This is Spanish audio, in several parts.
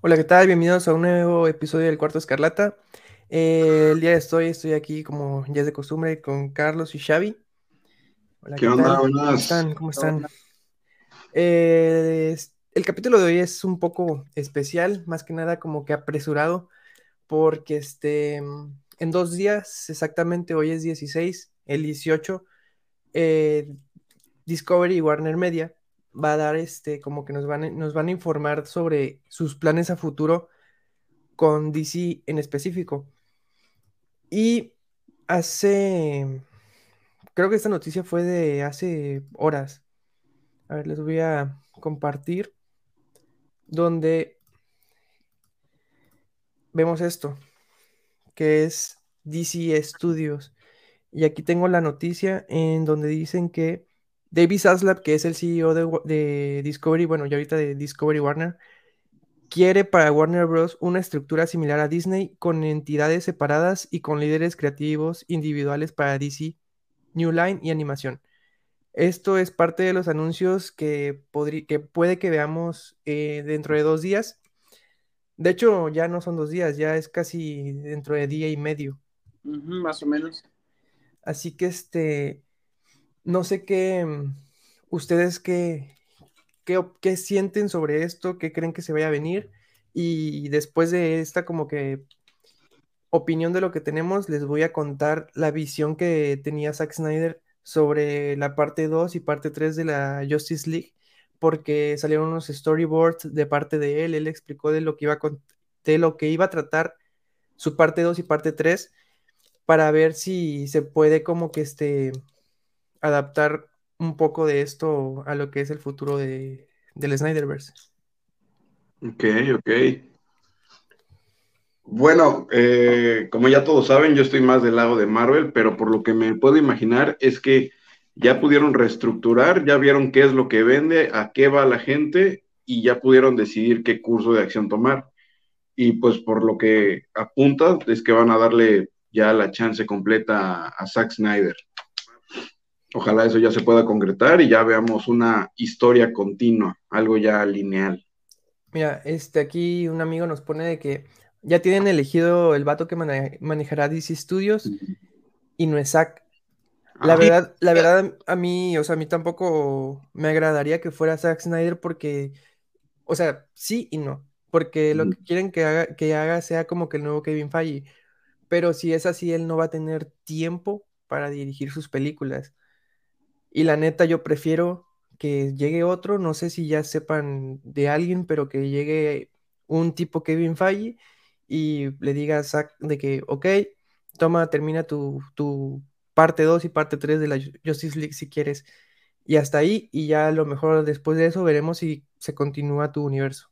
Hola, ¿qué tal? Bienvenidos a un nuevo episodio del Cuarto Escarlata. Eh, el día de hoy estoy aquí, como ya es de costumbre, con Carlos y Xavi. Hola, ¿Qué, onda? Tal? ¿Cómo están? ¿Cómo están? Eh, el capítulo de hoy es un poco especial, más que nada como que apresurado, porque este, en dos días, exactamente hoy es 16, el 18, eh, Discovery y Warner Media va a dar este, como que nos van, nos van a informar sobre sus planes a futuro con DC en específico. Y hace, creo que esta noticia fue de hace horas. A ver, les voy a compartir donde vemos esto, que es DC Studios. Y aquí tengo la noticia en donde dicen que David Zaslav, que es el CEO de, Discovery, bueno, ya ahorita de Discovery Warner, quiere para Warner Bros. una estructura similar a Disney con entidades separadas y con líderes creativos individuales para DC, New Line y animación. Esto es parte de los anuncios que, que puede que veamos eh, dentro de dos días. De hecho, ya no son dos días, ya es casi dentro de día y medio. más o menos. Así que este, no sé qué, mm, ustedes qué, qué, sienten sobre esto, qué creen que se vaya a venir. Y después de esta como que opinión de lo que tenemos, les voy a contar la visión que tenía Zack Snyder sobre la parte 2 y parte 3 de la Justice League, porque salieron unos storyboards de parte de él, él explicó de lo que iba a, de lo que iba a tratar su parte 2 y parte 3 para ver si se puede como que este adaptar un poco de esto a lo que es el futuro de, del Snyderverse. Ok, ok. Bueno, eh, como ya todos saben, yo estoy más del lado de Marvel, pero por lo que me puedo imaginar es que ya pudieron reestructurar, ya vieron qué es lo que vende, a qué va la gente y ya pudieron decidir qué curso de acción tomar. Y pues por lo que apunta es que van a darle ya la chance completa a, a Zack Snyder. Ojalá eso ya se pueda concretar y ya veamos una historia continua, algo ya lineal. Mira, este aquí un amigo nos pone de que ya tienen elegido el vato que manejará DC Studios y no es Zack. La verdad, la verdad, a mí, o sea, a mí tampoco me agradaría que fuera Zack Snyder porque, o sea, sí y no, porque lo que quieren que haga, que haga sea como que el nuevo Kevin Feige, pero si es así, él no va a tener tiempo para dirigir sus películas. Y la neta, yo prefiero que llegue otro, no sé si ya sepan de alguien, pero que llegue un tipo Kevin Feige y le diga a Zack de que, ok, toma, termina tu, parte 2 y parte 3 de la Justice League si quieres. Y hasta ahí, y ya a lo mejor después de eso veremos si se continúa tu universo.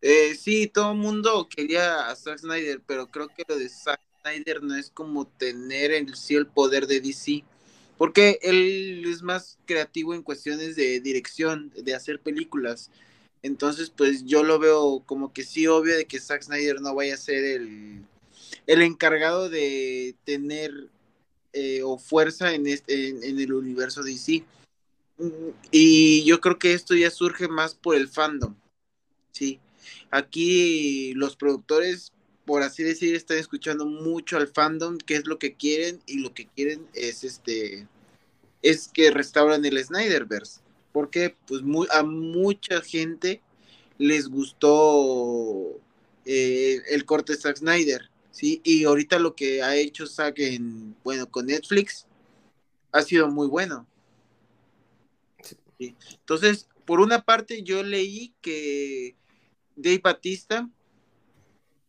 Eh, sí, todo el mundo quería a Zack Snyder, pero creo que lo de Zack Snyder no es como tener en sí el poder de DC porque él es más creativo en cuestiones de dirección, de hacer películas. Entonces, pues yo lo veo como que sí, obvio de que Zack Snyder no vaya a ser el, el encargado de tener eh, o fuerza en, este, en, el universo DC. Y yo creo que esto ya surge más por el fandom. Sí. Aquí los productores, por así decir, están escuchando mucho al fandom, qué es lo que quieren, y lo que quieren es este es que restauran el Snyderverse. Porque pues a mucha gente les gustó eh, el corte de Zack Snyder, ¿sí? Y ahorita lo que ha hecho Zack en, bueno, con Netflix ha sido muy bueno. Entonces, por una parte yo leí que Dave Batista,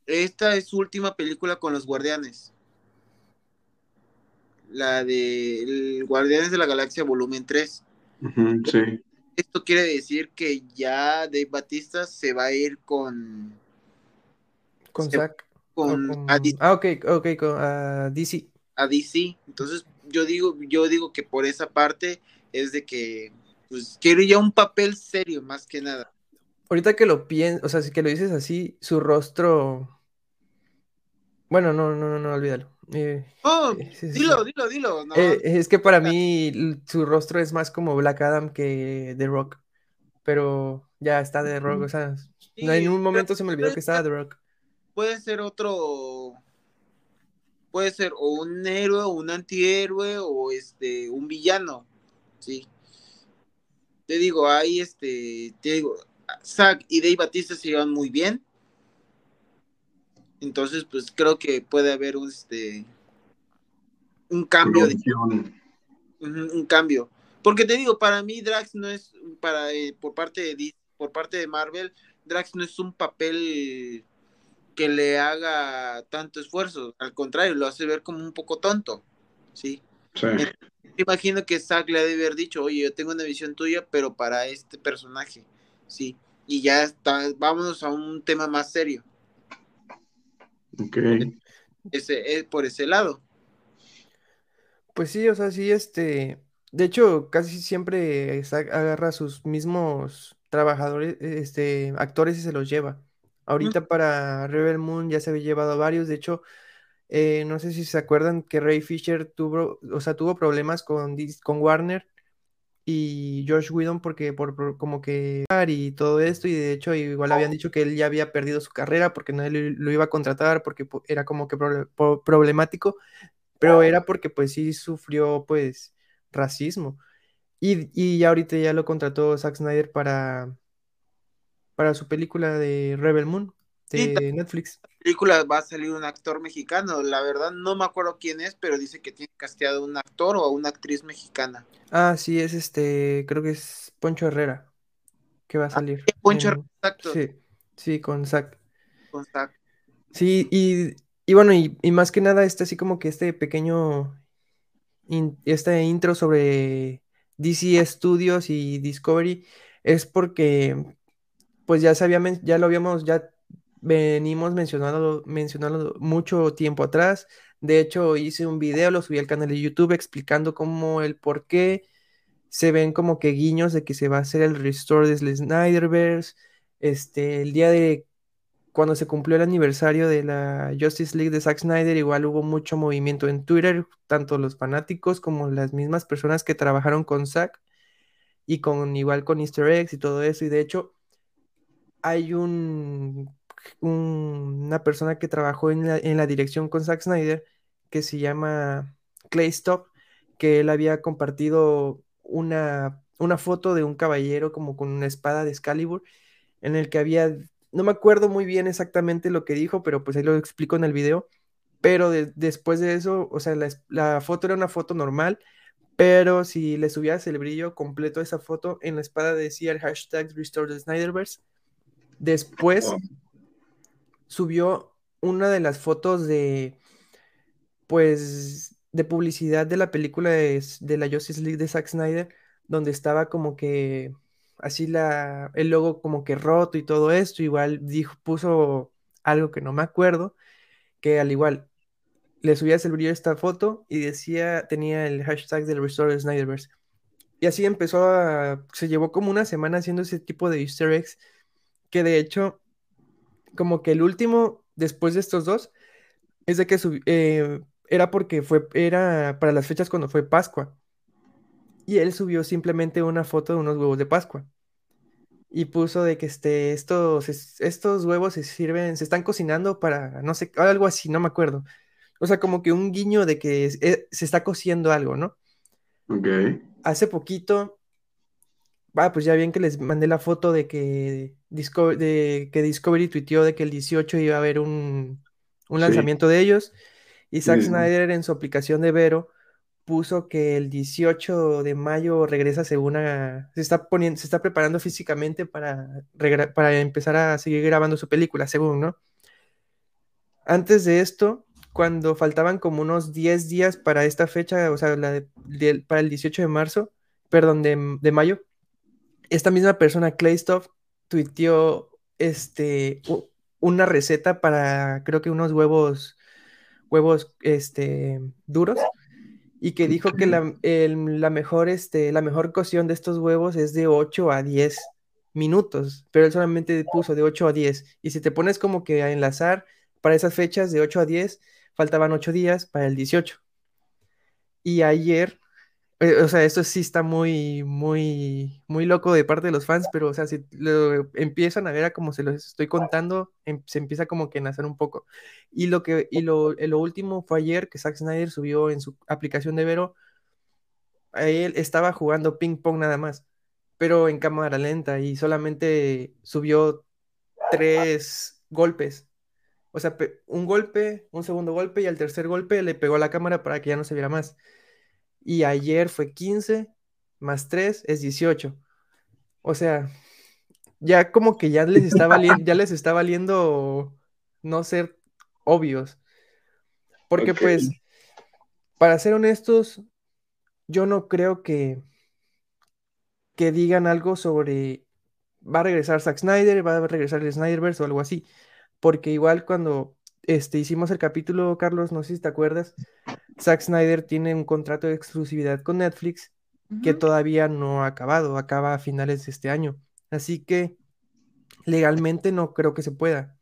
esta es su última película con los Guardianes la de Guardianes de la Galaxia volumen 3. sí. Esto quiere decir que ya Dave Batista se va a ir con... Con Zack. Con, Ah, ok, ok, con DC. A DC. Entonces, yo digo, yo digo que por esa parte es de que pues quiere ya un papel serio más que nada. Ahorita que lo piensas, o sea, si que lo dices así, su rostro. Bueno, no, no, no, no, olvídalo. Eh, oh, dilo, dilo, dilo, eh, es que para mí su rostro es más como Black Adam que The Rock. pero ya está The Rock, o sea, en un momento se me olvidó que estaba The Rock. Puede ser otro, puede ser o un héroe o un antihéroe o este, un villano, sí. Te digo, ahí este, te digo, Zack y Dave Batista se llevan muy bien. Entonces, pues creo que puede haber un, este, un cambio. De, un cambio. Porque te digo, para mí Drax no es, para, eh, por, parte de, por parte de Marvel, Drax no es un papel que le haga tanto esfuerzo. Al contrario, lo hace ver como un poco tonto. ¿sí? sí. Imagino que Zack le ha de haber dicho, oye, yo tengo una visión tuya, pero para este personaje. Sí. Y ya está, vámonos a un tema más serio. Ok. Ese, es por ese lado. Pues sí, o sea, sí, este, de hecho, casi siempre agarra a sus mismos trabajadores, este, actores y se los lleva. Ahorita para Rebel Moon ya se había llevado a varios, de hecho, eh, no sé si se acuerdan que Ray Fisher tuvo, o sea, tuvo problemas con, con Warner y George Whedon porque por, como que y todo esto y de hecho igual habían dicho que él ya había perdido su carrera porque nadie lo, iba a contratar porque era como que problemático pero era porque pues sí sufrió pues racismo. Y, y ahorita ya lo contrató Zack Snyder para para su película de Rebel Moon de Netflix. La película va a salir un actor mexicano, la verdad no me acuerdo quién es, pero dice que tiene casteado un actor o una actriz mexicana. Ah, sí, es este, creo que es Poncho Herrera, que va a ah, salir. Poncho Herrera, exacto. Sí, sí, con Zack. Con Zack. Sí, y, y bueno, y, y, más que nada, este así como que este pequeño, este intro sobre DC Studios y Discovery es porque, pues ya sabíamos, ya lo habíamos, ya venimos mencionando, mencionando mucho tiempo atrás. De hecho, hice un video, lo subí al canal de YouTube explicando cómo el por qué se ven como que guiños de que se va a hacer el restore de Snyderverse. Este, el día de cuando se cumplió el aniversario de la Justice League de Zack Snyder, igual hubo mucho movimiento en Twitter, tanto los fanáticos como las mismas personas que trabajaron con Zack y con igual con Easter eggs y todo eso. Y de hecho, hay un una persona que trabajó en la, dirección con Zack Snyder, que se llama Clay Stop, que él había compartido una, una foto de un caballero como con una espada de Excalibur, en el que había, no me acuerdo muy bien exactamente lo que dijo, pero pues ahí lo explico en el video, pero después de eso, o sea, la, foto era una foto normal, pero si le subías el brillo completo a esa foto, en la espada decía el hashtag Restore the Snyderverse. Después, subió una de las fotos de, pues, de publicidad de la película de, la Justice League de Zack Snyder, donde estaba como que así la, el logo como que roto y todo esto, igual dijo, puso algo que no me acuerdo, que al igual le subías el brillo a esta foto y decía, tenía el hashtag del Restore Snyderverse. Y así empezó a, se llevó como una semana haciendo ese tipo de easter eggs, que de hecho como que el último, después de estos dos, es de que eh, era porque fue, era para las fechas cuando fue Pascua. Y él subió simplemente una foto de unos huevos de Pascua. Y puso de que este, estos, estos huevos se sirven, se están cocinando para, no sé, algo así, no me acuerdo. O sea, como que un guiño de que eh, se está cociendo algo, ¿no? Ok. Hace poquito Ah, pues ya bien que les mandé la foto de que, de que Discovery tuiteó de que el 18 iba a haber un, lanzamiento de ellos. Y Zack Snyder en su aplicación de Vero puso que el 18 de mayo regresa según a, se está poniendo, se está preparando físicamente para, para empezar a seguir grabando su película, según, ¿no? Antes de esto, cuando faltaban como unos 10 días para esta fecha, o sea, la para el 18 de marzo, perdón, de, de mayo, esta misma persona, Claystoff, tuiteó este, una receta para, creo que unos huevos, huevos este, duros, y que dijo que la, la, mejor, este, la mejor cocción de estos huevos es de 8 a 10 minutos, pero él solamente puso de 8 a 10. Y si te pones como que a enlazar para esas fechas de 8 a 10, faltaban 8 días para el 18. Y ayer o sea, esto sí está muy, muy, muy loco de parte de los fans, pero, o sea, si lo empiezan a ver a como se los estoy contando, em, se empieza como que a nacer un poco. Y lo que, y lo, lo último fue ayer que Zack Snyder subió en su aplicación de Vero, él estaba jugando ping pong nada más, pero en cámara lenta y solamente subió tres golpes. O sea, un golpe, un segundo golpe y al tercer golpe le pegó a la cámara para que ya no se viera más y ayer fue 15 más 3 es 18. O sea, ya como que ya les está valiendo, ya les está valiendo no ser obvios. Porque pues, para ser honestos, yo no creo que, que digan algo sobre va a regresar Zack Snyder, va a regresar el Snyderverse o algo así. Porque igual cuando este, hicimos el capítulo, Carlos, no sé si te acuerdas, Zack Snyder tiene un contrato de exclusividad con Netflix que todavía no ha acabado, acaba a finales de este año. Así que legalmente no creo que se pueda.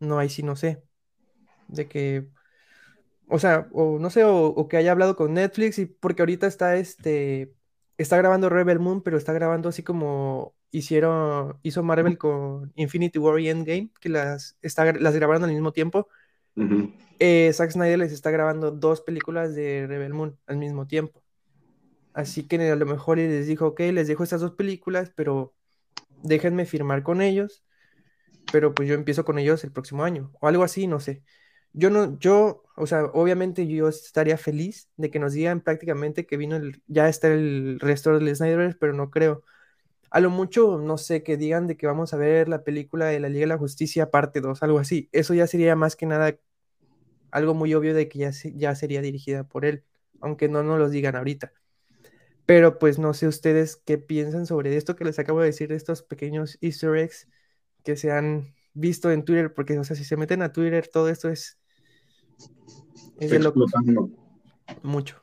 No, hay sí no sé. De que, o sea, o no sé, o, que haya hablado con Netflix y porque ahorita está este, está grabando Rebel Moon, pero está grabando así como hicieron, hizo Marvel con Infinity War y Endgame, que las, está, las grabaron al mismo tiempo. Eh, Zack Snyder les está grabando dos películas de Rebel Moon al mismo tiempo. Así que a lo mejor les dijo, ok, les dejo estas dos películas, pero déjenme firmar con ellos. Pero pues yo empiezo con ellos el próximo año. O algo así, no sé. Yo no, yo, o sea, obviamente yo estaría feliz de que nos digan prácticamente que vino el, ya está el resto del Snyder, pero no creo. A lo mucho, no sé, que digan de que vamos a ver la película de la Liga de la Justicia parte 2, algo así. Eso ya sería más que nada algo muy obvio de que ya, ya sería dirigida por él, aunque no nos lo digan ahorita. Pero pues no sé ustedes qué piensan sobre esto que les acabo de decir, de estos pequeños easter eggs que se han visto en Twitter, porque o sea, si se meten a Twitter, todo esto es... Es de loco. Mucho.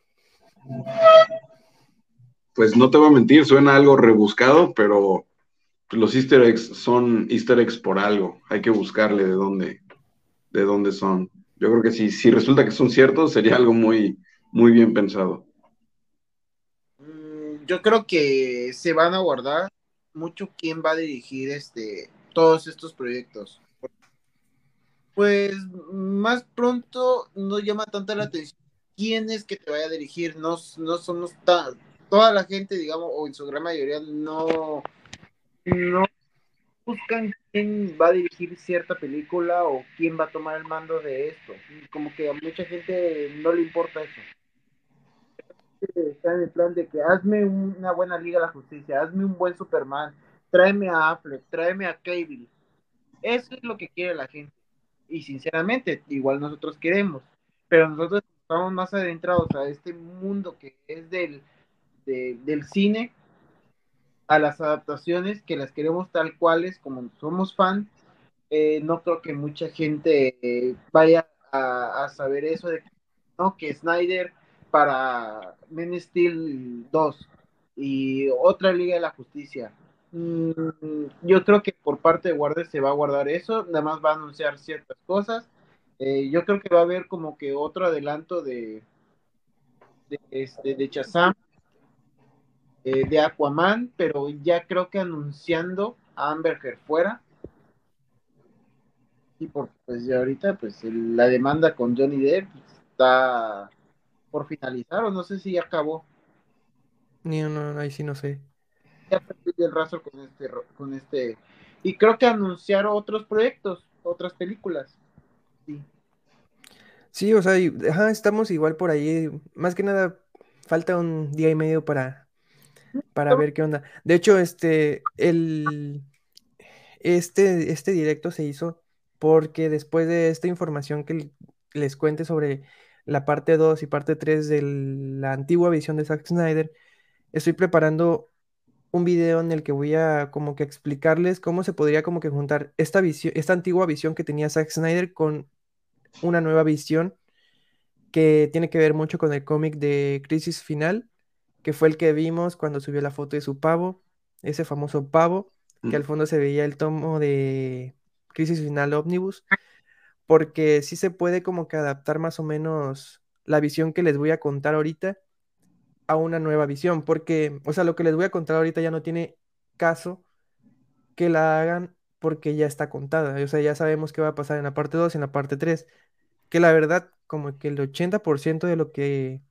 Pues no te voy a mentir, suena algo rebuscado, pero los easter eggs son easter eggs por algo. Hay que buscarle de dónde, de dónde son. Yo creo que si, si resulta que son ciertos, sería algo muy, muy bien pensado. Mm, yo creo que se van a guardar mucho quién va a dirigir este todos estos proyectos. Pues más pronto no llama tanta la atención quién es que te vaya a dirigir. No, no somos tan, toda la gente, digamos, o en su gran mayoría, no, no buscan quién va a dirigir cierta película o quién va a tomar el mando de esto. Como que a mucha gente no le importa eso. Está en el plan de que hazme una buena Liga de la Justicia, hazme un buen Superman, tráeme a Affleck, tráeme a Cable. Eso es lo que quiere la gente. Y sinceramente, igual nosotros queremos. Pero nosotros estamos más adentrados a este mundo que es del, del cine a las adaptaciones que las queremos tal cuales como somos fans, eh, no creo que mucha gente eh, vaya a, saber eso de ¿no? que Snyder para Men Steel 2 y otra Liga de la Justicia. Mm, yo creo que por parte de Warner se va a guardar eso, nada más va a anunciar ciertas cosas. Eh, yo creo que va a haber como que otro adelanto de, de, este, de eh, de Aquaman, pero ya creo que anunciando a Amber Heard fuera. Y por, pues ya ahorita pues la demanda con Johnny Depp está por finalizar o no sé si ya acabó. Ni no, ahí sí no sé. Ya perdí el rastro con este, con este. Y creo que anunciaron otros proyectos, otras películas. Sí. Sí, o sea, estamos igual por ahí. Más que nada, falta un día y medio para para ver qué onda. De hecho, este, el, este, este directo se hizo porque después de esta información que les cuente sobre la parte 2 y parte 3 de la antigua visión de Zack Snyder, estoy preparando un video en el que voy a como que explicarles cómo se podría como que juntar esta visión, esta antigua visión que tenía Zack Snyder con una nueva visión que tiene que ver mucho con el cómic de Crisis Final que fue el que vimos cuando subió la foto de su pavo, ese famoso pavo, que al mm. fondo se veía el tomo de Crisis Final Omnibus, porque sí se puede como que adaptar más o menos la visión que les voy a contar ahorita a una nueva visión, porque, o sea, lo que les voy a contar ahorita ya no tiene caso que la hagan porque ya está contada, o sea, ya sabemos qué va a pasar en la parte 2 y en la parte 3, que la verdad, como que el 80% de lo que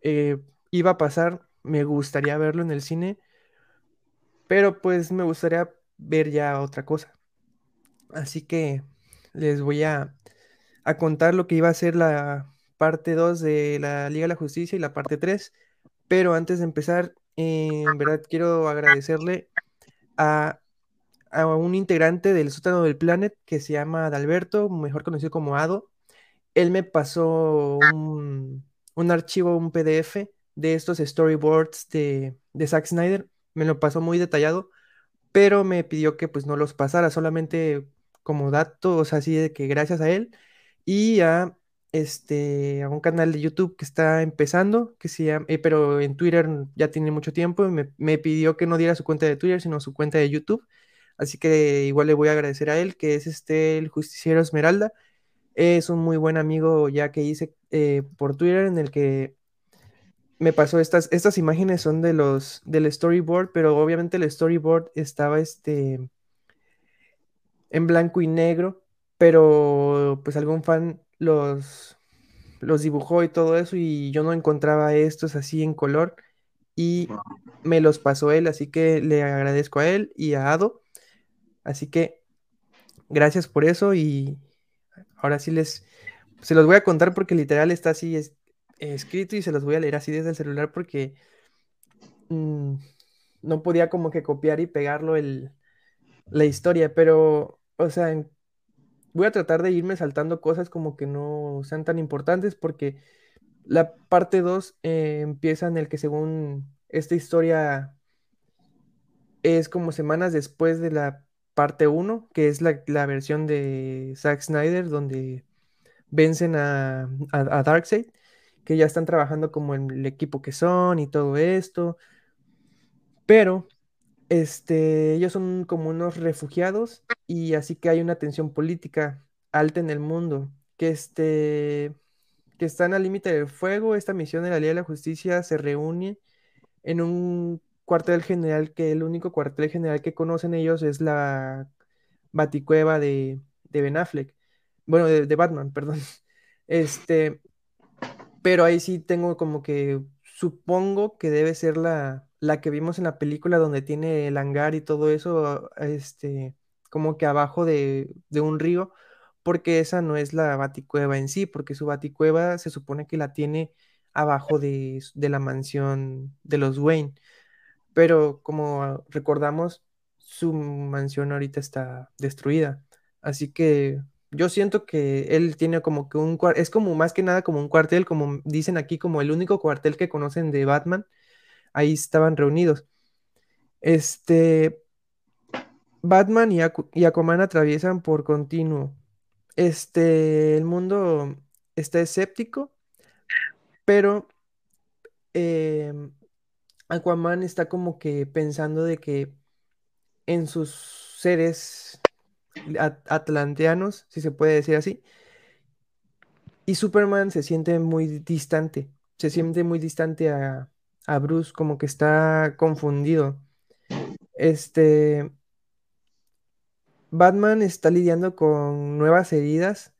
eh, iba a pasar, me gustaría verlo en el cine, pero pues me gustaría ver ya otra cosa. Así que les voy a, a contar lo que iba a ser la parte 2 de la Liga de la Justicia y la parte 3. Pero antes de empezar, eh, en verdad quiero agradecerle a, a, un integrante del sótano del Planet que se llama Adalberto, mejor conocido como Ado. Él me pasó un, un archivo, un PDF de estos storyboards de, de Zack Snyder. Me lo pasó muy detallado, pero me pidió que pues no los pasara, solamente como datos así de que gracias a él y a este a un canal de YouTube que está empezando, que se eh, pero en Twitter ya tiene mucho tiempo, me, me, pidió que no diera su cuenta de Twitter, sino su cuenta de YouTube. Así que igual le voy a agradecer a él, que es este el Justiciero Esmeralda. Es un muy buen amigo ya que hice eh, por Twitter en el que me pasó estas, estas imágenes son de los del storyboard, pero obviamente el storyboard estaba este en blanco y negro, pero pues algún fan los, los dibujó y todo eso y yo no encontraba estos así en color y me los pasó él, así que le agradezco a él y a Ado. Así que gracias por eso y ahora sí les se los voy a contar porque literal está así es, escrito y se los voy a leer así desde el celular porque mmm, no podía como que copiar y pegarlo el, la historia, pero o sea, voy a tratar de irme saltando cosas como que no sean tan importantes porque la parte 2 eh, empieza en el que según esta historia es como semanas después de la parte 1, que es la, la, versión de Zack Snyder, donde vencen a, a, Darkseid, que ya están trabajando como en el equipo que son y todo esto. Pero este, ellos son como unos refugiados y así que hay una tensión política alta en el mundo, que, este, que están al límite del fuego. Esta misión de la Liga de la Justicia se reúne en un cuartel general que el único cuartel general que conocen ellos es la Baticueva de, de Ben Affleck. Bueno, de, de Batman, perdón. Este, pero ahí sí tengo como que supongo que debe ser la, la que vimos en la película donde tiene el hangar y todo eso, este, como que abajo de, de un río, porque esa no es la baticueva en sí, porque su baticueva se supone que la tiene abajo de, de la mansión de los Wayne. Pero como recordamos, su mansión ahorita está destruida. Así que yo siento que él tiene como que un es como más que nada como un cuartel, como dicen aquí, como el único cuartel que conocen de Batman. Ahí estaban reunidos. Este Batman y, y Aquaman atraviesan por continuo. Este, el mundo está escéptico, pero eh, Aquaman está como que pensando de que en sus seres atlanteanos, si se puede decir así. Y Superman se siente muy distante, se siente muy distante a, a Bruce, como que está confundido. Este. Batman está lidiando con nuevas heridas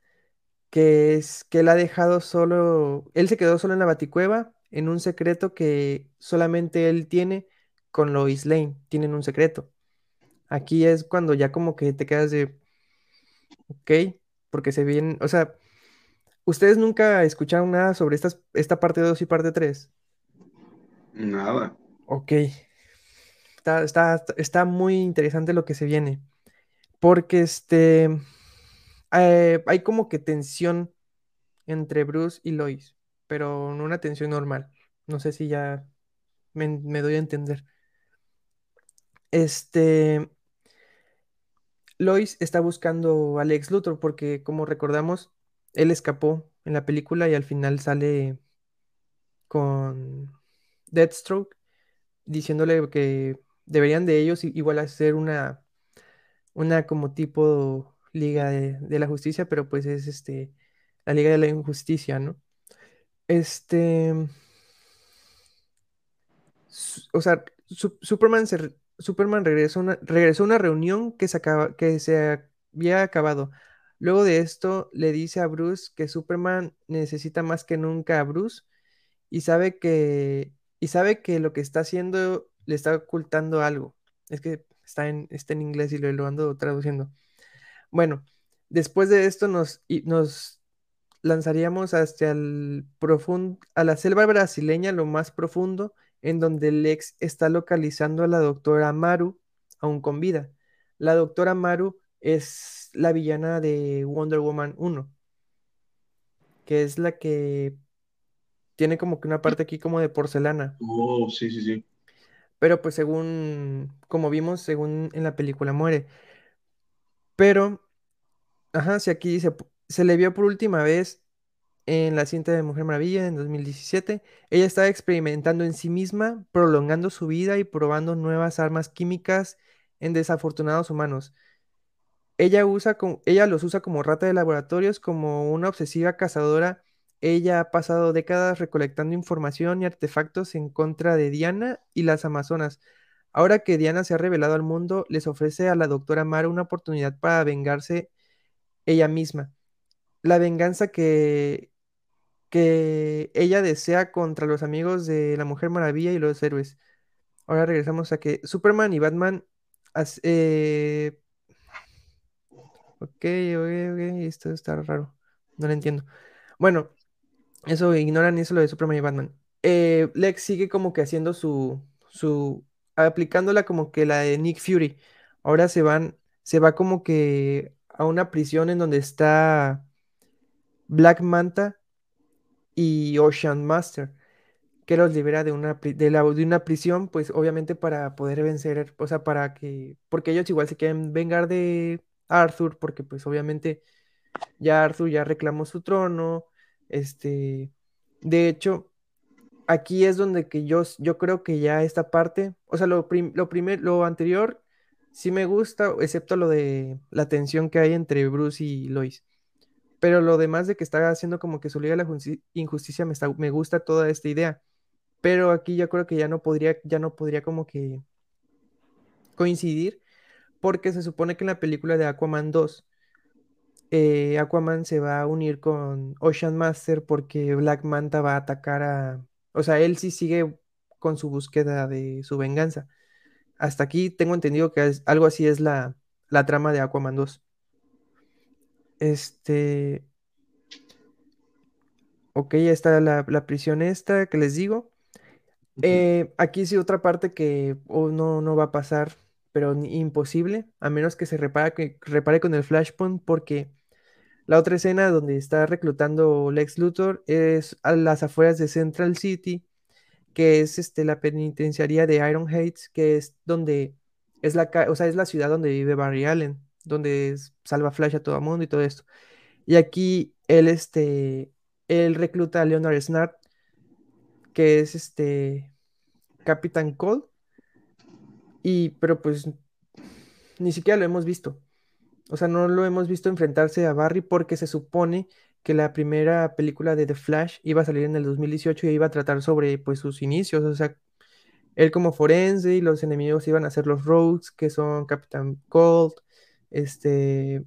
que es que él ha dejado solo, él se quedó solo en la baticueva en un secreto que solamente él tiene con Lois Lane, tienen un secreto. Aquí es cuando ya como que te quedas de, ok, porque se vienen, o sea, ¿ustedes nunca escucharon nada sobre estas, esta parte 2 y parte 3? Nada. Ok. Está, está, está muy interesante lo que se viene. Porque este, eh, hay como que tensión entre Bruce y Lois, pero no una tensión normal. No sé si ya me, me doy a entender. Este, Lois está buscando a Lex Luthor porque, como recordamos, él escapó en la película y al final sale con Deathstroke diciéndole que deberían de ellos igual hacer una, una como tipo Liga de, la Justicia, pero pues es este la Liga de la Injusticia, ¿no? Este o sea, Superman, se, Superman regresó, una, regresó a una reunión que se, acaba, que se había acabado. Luego de esto, le dice a Bruce que Superman necesita más que nunca a Bruce y sabe que, y sabe que lo que está haciendo le está ocultando algo. Es que está en, está en inglés y lo, lo ando traduciendo. Bueno, después de esto nos, nos lanzaríamos hacia el a la selva brasileña, lo más profundo, en donde Lex está localizando a la doctora Maru, aún con vida. La doctora Maru es la villana de Wonder Woman 1, que es la que tiene como que una parte aquí como de porcelana. Oh, sí, sí, sí. Pero pues según, como vimos, según en la película muere. Pero, ajá, si aquí dice, se le vio por última vez en la cinta de Mujer Maravilla en 2017. Ella estaba experimentando en sí misma, prolongando su vida y probando nuevas armas químicas en desafortunados humanos. Ella, usa ella los usa como rata de laboratorios, como una obsesiva cazadora. Ella ha pasado décadas recolectando información y artefactos en contra de Diana y las Amazonas. Ahora que Diana se ha revelado al mundo, les ofrece a la doctora Mara una oportunidad para vengarse ella misma. La venganza que, que ella desea contra los amigos de la Mujer Maravilla y los héroes. Ahora regresamos a que Superman y Batman... Eh, ok, ok, ok, esto está raro. No lo entiendo. Bueno, eso ignoran eso lo de Superman y Batman. Eh, Lex sigue como que haciendo su, su, aplicándola como que la de Nick Fury. Ahora se van, se va como que a una prisión en donde está Black Manta y Ocean Master, que los libera de una, de, la, de una prisión, pues obviamente para poder vencer, o sea, para que, porque ellos igual se quieren vengar de Arthur, porque pues obviamente ya Arthur ya reclamó su trono, este, de hecho, aquí es donde que yo, yo creo que ya esta parte, o sea, lo, lo, lo anterior sí me gusta, excepto lo de la tensión que hay entre Bruce y Lois. Pero lo demás de que está haciendo como que su liga la injusticia me, me gusta toda esta idea. Pero aquí yo creo que ya no podría, ya no podría como que coincidir. Porque se supone que en la película de Aquaman 2, eh, Aquaman se va a unir con Ocean Master porque Black Manta va a atacar a. O sea, él sí sigue con su búsqueda de su venganza. Hasta aquí tengo entendido que algo así es la, la trama de Aquaman 2. Este. Ok, ya está la, prisión esta que les digo. Eh, aquí sí otra parte que no, no va a pasar, pero imposible, a menos que se repare, que repare con el Flashpoint, porque la otra escena donde está reclutando Lex Luthor es a las afueras de Central City, que es este, la penitenciaría de Iron Heights, que es donde es la, o sea, es la ciudad donde vive Barry Allen donde salva Flash a todo el mundo y todo esto. Y aquí él, este, recluta a Leonard Snart, que es este Capitán Cole, y pero pues ni siquiera lo hemos visto. O sea, no lo hemos visto enfrentarse a Barry porque se supone que la primera película de The Flash iba a salir en el 2018 y iba a tratar sobre pues sus inicios, o sea, él como forense y los enemigos iban a ser los Rogues, que son Capitán Cold, este,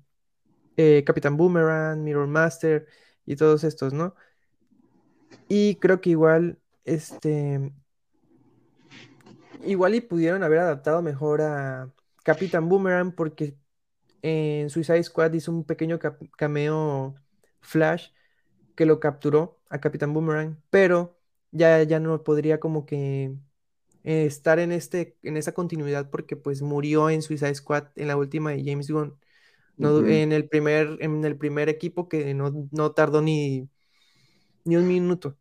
eh, Capitán Boomerang, Mirror Master y todos estos, ¿no? Y creo que igual, este, igual y pudieron haber adaptado mejor a Capitán Boomerang porque en Suicide Squad hizo un pequeño cameo Flash que lo capturó a Capitán Boomerang, pero ya, ya no podría como que eh, estar en, este, en esa continuidad porque pues murió en Suicide Squad en la última de James Gunn. No, en, el primer, en el primer equipo que no, no tardó ni, ni un minuto.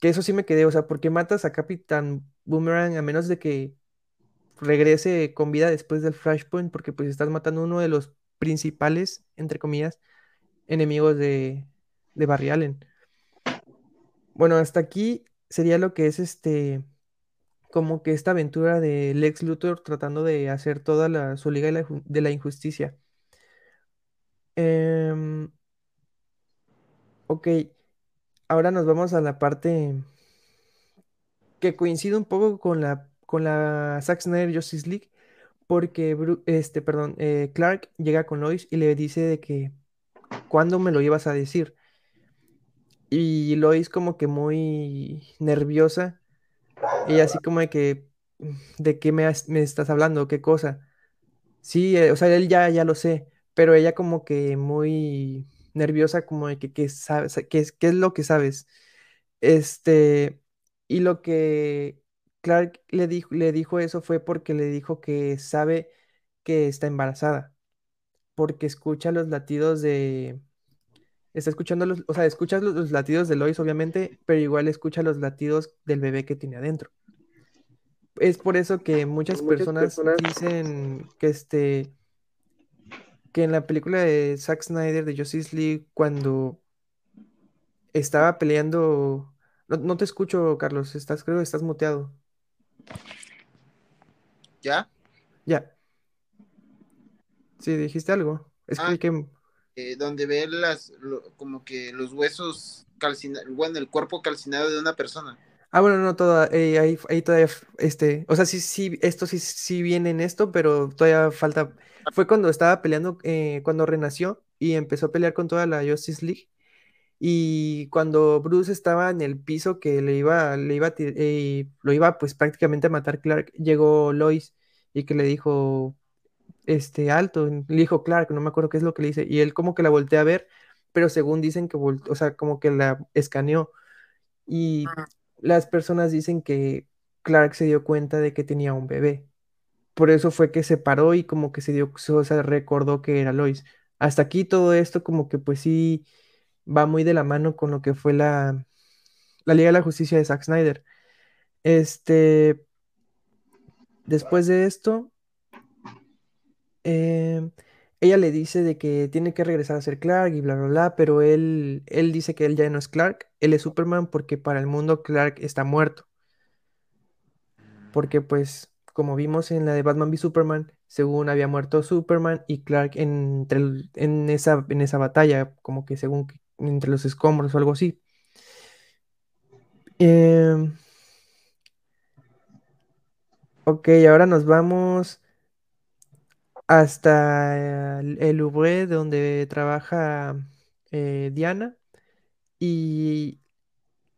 Que eso sí me quedé, o sea, ¿por qué matas a Capitán Boomerang a menos de que regrese con vida después del Flashpoint? Porque pues estás matando uno de los principales, entre comillas, enemigos de, de Barry Allen. Bueno, hasta aquí sería lo que es este como que esta aventura de Lex Luthor tratando de hacer toda la, su liga de la, injusticia. Em, ok, ahora nos vamos a la parte que coincide un poco con la, con la Zack Snyder Justice League, porque este, perdón, eh, Clark llega con Lois y le dice de que ¿cuándo me lo ibas a decir? Y Lois como que muy nerviosa, ella así como de que, ¿de qué me, me estás hablando? ¿Qué cosa? Sí, eh, o sea, él ya, ya lo sé, pero ella como que muy nerviosa, como de que, ¿qué, sabes, qué, es, qué es lo que sabes? Este, y lo que Clark le dijo, le dijo eso fue porque le dijo que sabe que está embarazada, porque escucha los latidos de... Está escuchando los, o sea, escuchas los, latidos de Lois, obviamente, pero igual escucha los latidos del bebé que tiene adentro. Es por eso que muchas, personas, personas, dicen que este que en la película de Zack Snyder de Justice League, cuando estaba peleando. No, te escucho, Carlos. Estás, creo que estás muteado. ¿Ya? Ya. Sí, dijiste algo. Es ah, que. Eh, donde ve las como que los huesos calcinados, bueno, el cuerpo calcinado de una persona. Ah, bueno, no, toda, eh, ahí, ahí, todavía, este, o sea, sí, sí, esto sí, sí viene en esto, pero todavía falta, fue cuando estaba peleando, eh, cuando renació y empezó a pelear con toda la Justice League, y cuando Bruce estaba en el piso que le iba, le iba, lo iba pues prácticamente a matar Clark, llegó Lois y que le dijo, este, alto, le dijo Clark, no me acuerdo qué es lo que le dice, y él como que la voltea a ver, pero según dicen que, o sea, como que la escaneó, y las personas dicen que Clark se dio cuenta de que tenía un bebé. Por eso fue que se paró y como que se dio, o sea, recordó que era Lois. Hasta aquí todo esto como que pues sí va muy de la mano con lo que fue la, la Liga de la Justicia de Zack Snyder. Este, después de esto, eh, ella le dice de que tiene que regresar a ser Clark y bla, bla, bla, pero él, él dice que él ya no es Clark, él es Superman porque para el mundo Clark está muerto. Porque pues, como vimos en la de Batman v Superman, según había muerto Superman y Clark entre en, esa, en esa batalla, como que según entre los escombros o algo así. Em, ok, ahora nos vamos hasta el, Louvre donde trabaja eh, Diana y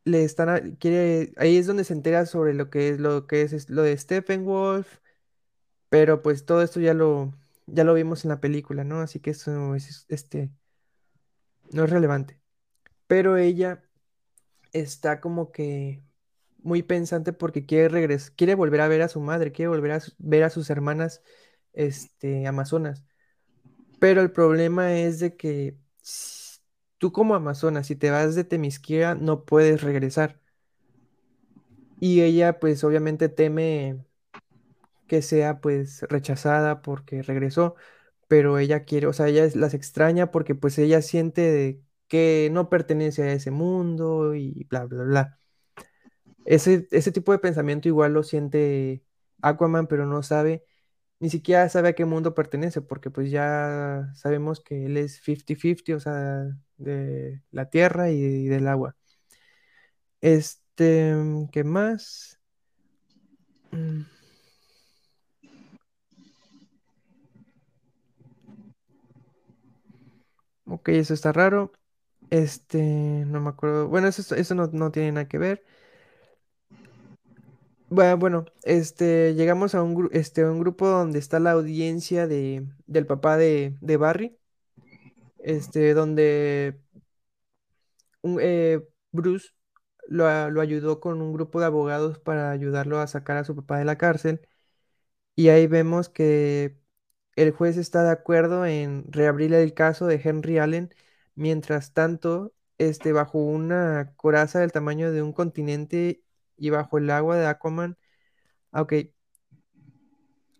le están quiere ahí es donde se entera sobre lo que es lo que es, lo de Steppenwolf pero pues todo esto ya lo ya lo vimos en la película no así que eso es este no es relevante. Pero ella está como que muy pensante porque quiere regresar quiere volver a ver a su madre quiere volver a ver a sus hermanas este, Amazonas. Pero el problema es de que tú como Amazonas, si te vas de Temisquira, no puedes regresar. Y ella pues obviamente teme que sea pues rechazada porque regresó, pero ella quiere, o sea, ella las extraña porque pues ella siente que no pertenece a ese mundo y bla, bla, bla. Ese, ese tipo de pensamiento igual lo siente Aquaman, pero no sabe ni siquiera sabe a qué mundo pertenece, porque pues ya sabemos que él es 50-50, o sea, de la tierra y, del agua. Este, ¿qué más? Mm. Ok, eso está raro. Este, no me acuerdo. Bueno, eso, eso no, no tiene nada que ver. Bueno, este, llegamos a un, este, un grupo donde está la audiencia de, del papá de, Barry, este, donde eh, Bruce lo, ayudó con un grupo de abogados para ayudarlo a sacar a su papá de la cárcel. Y ahí vemos que el juez está de acuerdo en reabrir el caso de Henry Allen. Mientras tanto, este, bajo una coraza del tamaño de un continente y bajo el agua de Aquaman. Ah, ok.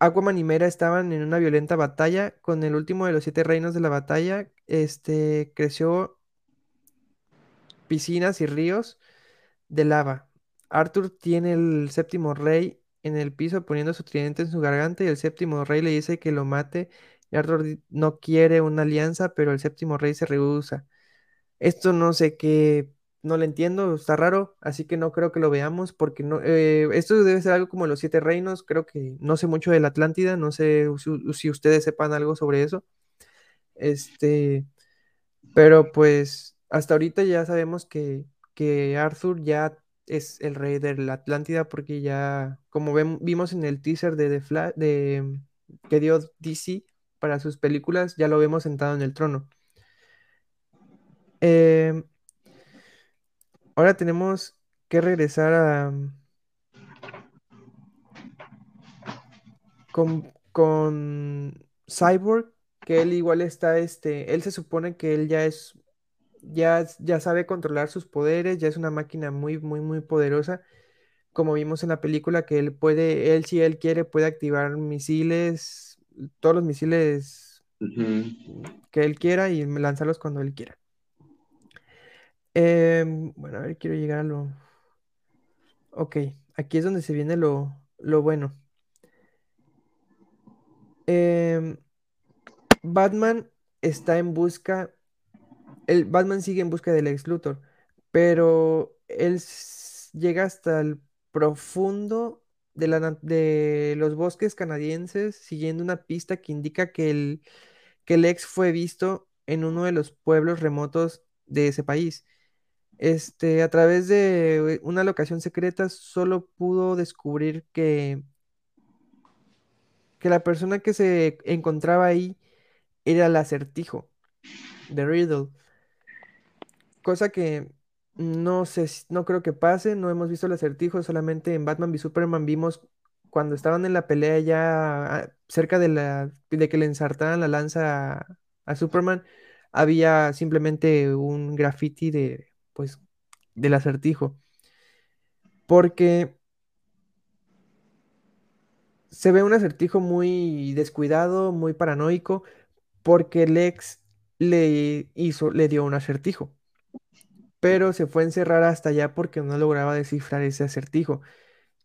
Aquaman y Mera estaban en una violenta batalla con el último de los siete reinos de la batalla. Este creció piscinas y ríos de lava. Arthur tiene el séptimo rey en el piso poniendo su tridente en su garganta y el séptimo rey le dice que lo mate. Y Arthur no quiere una alianza, pero el séptimo rey se rehúsa. Esto no sé qué no lo entiendo, está raro, así que no creo que lo veamos, porque no, eh, esto debe ser algo como los siete reinos, creo que no sé mucho de la Atlántida, no sé si, ustedes sepan algo sobre eso. Este, pero pues hasta ahorita ya sabemos que, que Arthur ya es el rey de la Atlántida porque ya, como vimos en el teaser de, The de que dio DC para sus películas, ya lo vemos sentado en el trono. Em, ahora tenemos que regresar a... Con, con Cyborg, que él igual está, este, él se supone que él ya es ya, ya sabe controlar sus poderes, ya es una máquina muy, muy, muy poderosa. Como vimos en la película, que él puede, él si él quiere, puede activar misiles, todos los misiles que él quiera y lanzarlos cuando él quiera. Em, bueno, a ver, quiero llegar a lo... Ok, aquí es donde se viene lo, bueno. Em, Batman está en busca el Batman sigue en busca del ex Luthor, pero él llega hasta el profundo de, la, de los bosques canadienses siguiendo una pista que indica que el, que el ex fue visto en uno de los pueblos remotos de ese país. Este, a través de una locación secreta, solo pudo descubrir que, que la persona que se encontraba ahí era el acertijo de Riddle. Cosa que no sé, no creo que pase, no hemos visto el acertijo, solamente en Batman v Superman vimos cuando estaban en la pelea ya ah, cerca de, la, de que le ensartaran la lanza a, Superman, había simplemente un graffiti de, pues, del acertijo. Porque se ve un acertijo muy descuidado, muy paranoico, porque Lex le hizo, le dio un acertijo pero se fue a encerrar hasta allá porque no lograba descifrar ese acertijo.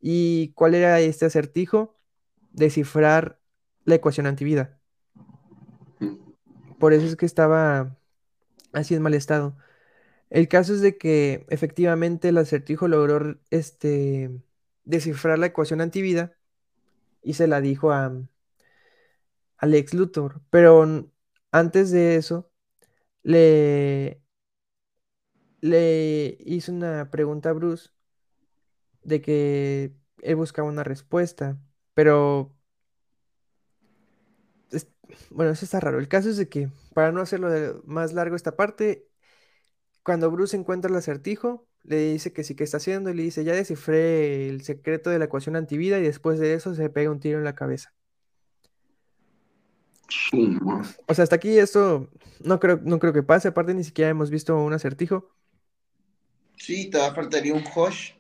¿Y cuál era este acertijo? Descifrar la ecuación antivida. Por eso es que estaba así en mal estado. El caso es de que efectivamente el acertijo logró este, descifrar la ecuación antivida y se la dijo a Alex Luthor. Pero antes de eso, le, le hizo una pregunta a Bruce de que él buscaba una respuesta, pero bueno, eso está raro. El caso es de que, para no hacerlo más largo esta parte, cuando Bruce encuentra el acertijo, le dice que sí que está haciendo y le dice, ya descifré el secreto de la ecuación antivida y después de eso se pega un tiro en la cabeza. O sea, hasta aquí esto no creo, no creo que pase, aparte ni siquiera hemos visto un acertijo. Sí, te faltaría un Hosh.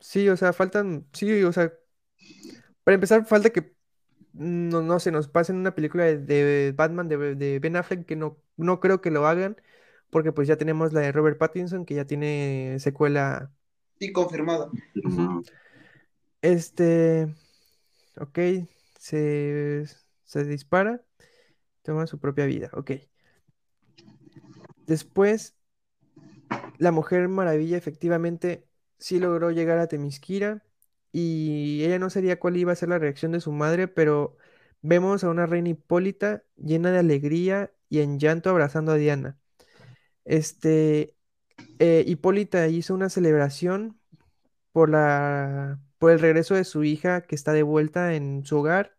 Sí, o sea, faltan, sí, o sea, para empezar, falta que no, no se nos pasen una película de, Batman de, Ben Affleck, que no, no creo que lo hagan, porque pues ya tenemos la de Robert Pattinson, que ya tiene secuela. Sí, confirmada. Este, ok, se, se dispara, toma su propia vida, ok. Después la Mujer Maravilla efectivamente sí logró llegar a Temisquira y ella no sabía cuál iba a ser la reacción de su madre, pero vemos a una reina Hipólita llena de alegría y en llanto abrazando a Diana. Este, eh, Hipólita hizo una celebración por la, por el regreso de su hija que está de vuelta en su hogar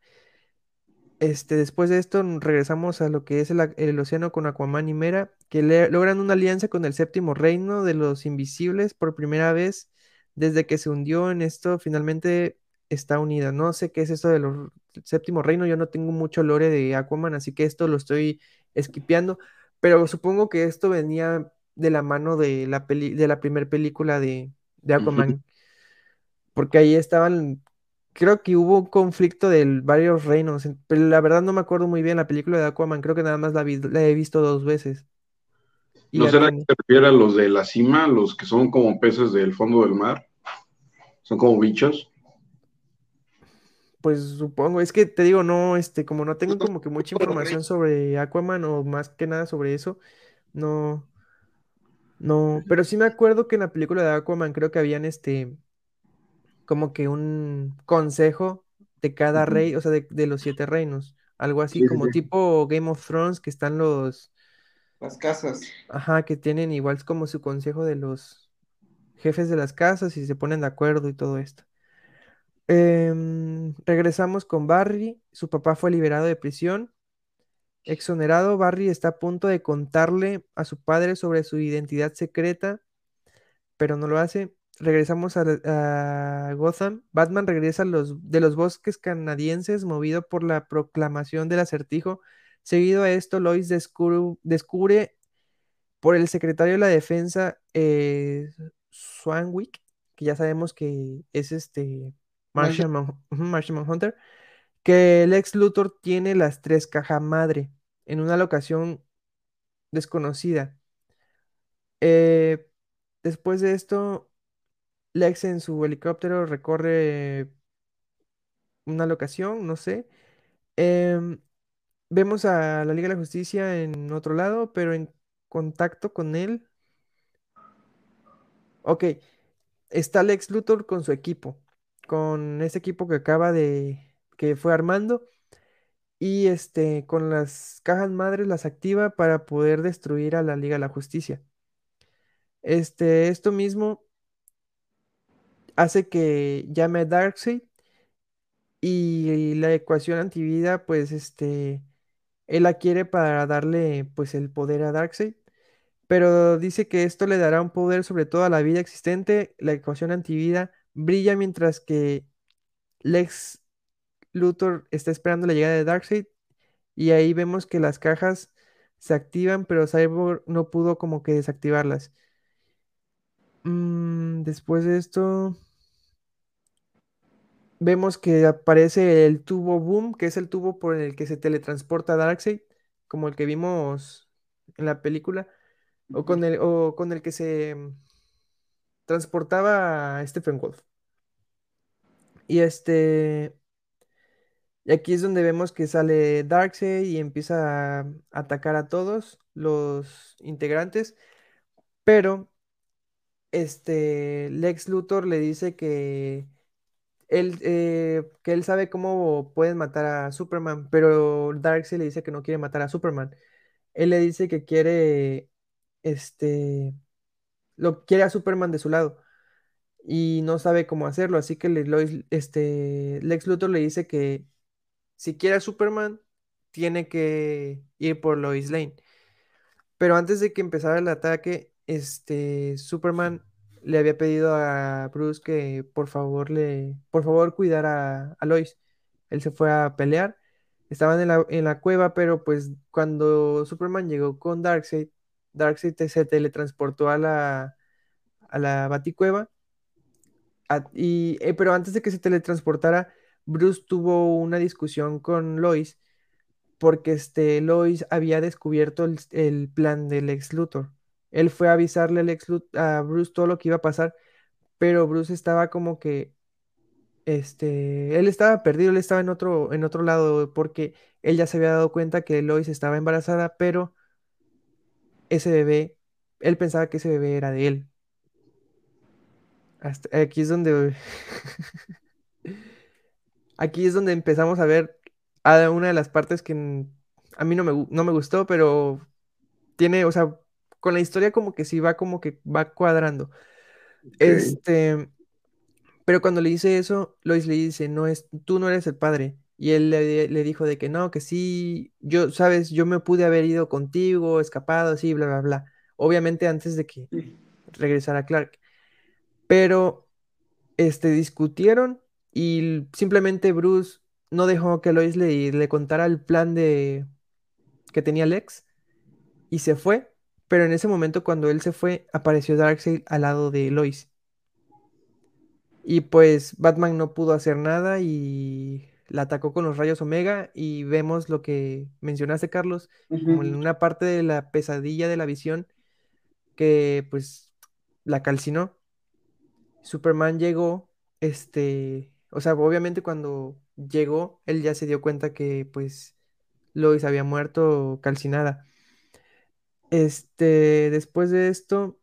este, después de esto regresamos a lo que es el, océano con Aquaman y Mera, que logran una alianza con el séptimo reino de los invisibles por primera vez desde que se hundió en esto, finalmente está unida. No sé qué es esto del séptimo reino, yo no tengo mucho lore de Aquaman, así que esto lo estoy esquipeando, pero supongo que esto venía de la mano de la, peli de la primera película de, de Aquaman, porque ahí estaban creo que hubo un conflicto de varios reinos, pero la verdad no me acuerdo muy bien la película de Aquaman, creo que nada más la, he visto dos veces. ¿No será que se refiere a los de la cima, los que son como peces del fondo del mar? ¿Son como bichos? Pues supongo, es que te digo, no, este, como no tengo como que mucha información sobre Aquaman o más que nada sobre eso, no, No, pero sí me acuerdo que en la película de Aquaman creo que habían este, como que un consejo de cada rey, o sea, de, de los siete reinos, algo así Sí, sí, como sí. tipo Game of Thrones, que están los, Las casas. ajá, que tienen igual como su consejo de los jefes de las casas y se ponen de acuerdo y todo esto. Em, regresamos con Barry, su papá fue liberado de prisión. Exonerado, Barry está a punto de contarle a su padre sobre su identidad secreta, pero no lo hace. Regresamos a, Gotham. Batman regresa los, de los bosques canadienses movido por la proclamación del acertijo. Seguido a esto, Lois descubre, por el secretario de la defensa, eh, Swanwick, que ya sabemos que es este Martian, Martian Manhunter, que el ex Luthor tiene las tres cajas madre en una locación desconocida. Eh, después de esto, Lex en su helicóptero recorre una locación, no sé. Em, vemos a la Liga de la Justicia en otro lado, pero en contacto con él. Ok, está Lex Luthor con su equipo, con ese equipo que acaba de, que fue armando. Y este, con las cajas madres las activa para poder destruir a la Liga de la Justicia. Este, esto mismo hace que llame a Darkseid y la ecuación antivida, pues este, él la quiere para darle pues el poder a Darkseid, pero dice que esto le dará un poder sobre toda la vida existente. La ecuación antivida brilla mientras que Lex Luthor está esperando la llegada de Darkseid y ahí vemos que las cajas se activan, pero Cyborg no pudo como que desactivarlas. Mm, después de esto, vemos que aparece el tubo Boom, que es el tubo por el que se teletransporta Darkseid, como el que vimos en la película, o con el, o con el que se transportaba a Stephen Wolf. Y este, y aquí es donde vemos que sale Darkseid y empieza a atacar a todos los integrantes, pero este Lex Luthor le dice que él, eh, que él sabe cómo pueden matar a Superman, pero Darkseid le dice que no quiere matar a Superman. Él le dice que quiere, este, lo quiere a Superman de su lado y no sabe cómo hacerlo, así que este, Lex Luthor le dice que si quiere a Superman, tiene que ir por Lois Lane. Pero antes de que empezara el ataque, este Superman le había pedido a Bruce que por favor le, por favor cuidara a Lois. Él se fue a pelear. Estaban en la, en la cueva, pero pues cuando Superman llegó con Darkseid, Darkseid se teletransportó a la, a la Baticueva. y, eh, pero antes de que se teletransportara, Bruce tuvo una discusión con Lois porque este Lois había descubierto el, plan del ex Luthor. Él fue a avisarle al ex a Bruce todo lo que iba a pasar, pero Bruce estaba como que, este, él estaba perdido, él estaba en otro, en otro lado, porque él ya se había dado cuenta que Lois estaba embarazada, pero ese bebé, él pensaba que ese bebé era de él. Hasta aquí es donde, aquí es donde empezamos a ver a una de las partes que a mí no me, no me gustó, pero tiene, o sea, con la historia como que sí va como que va cuadrando. Este, pero cuando le dice eso, Lois le dice, no es, tú no eres el padre. Y él le, le dijo de que no, que sí, yo, sabes, yo me pude haber ido contigo, escapado, así, bla, bla, bla. Obviamente antes de que regresara Clark. Pero, este, discutieron y simplemente Bruce no dejó que Lois le, le contara el plan de que tenía Lex y se fue, pero en ese momento cuando él se fue, apareció Darkseid al lado de Lois. Y pues Batman no pudo hacer nada y la atacó con los rayos Omega y vemos lo que mencionaste, Carlos, como en una parte de la pesadilla de la visión que pues la calcinó. Superman llegó, este, o sea, obviamente cuando llegó, él ya se dio cuenta que pues Lois había muerto calcinada. Este, después de esto,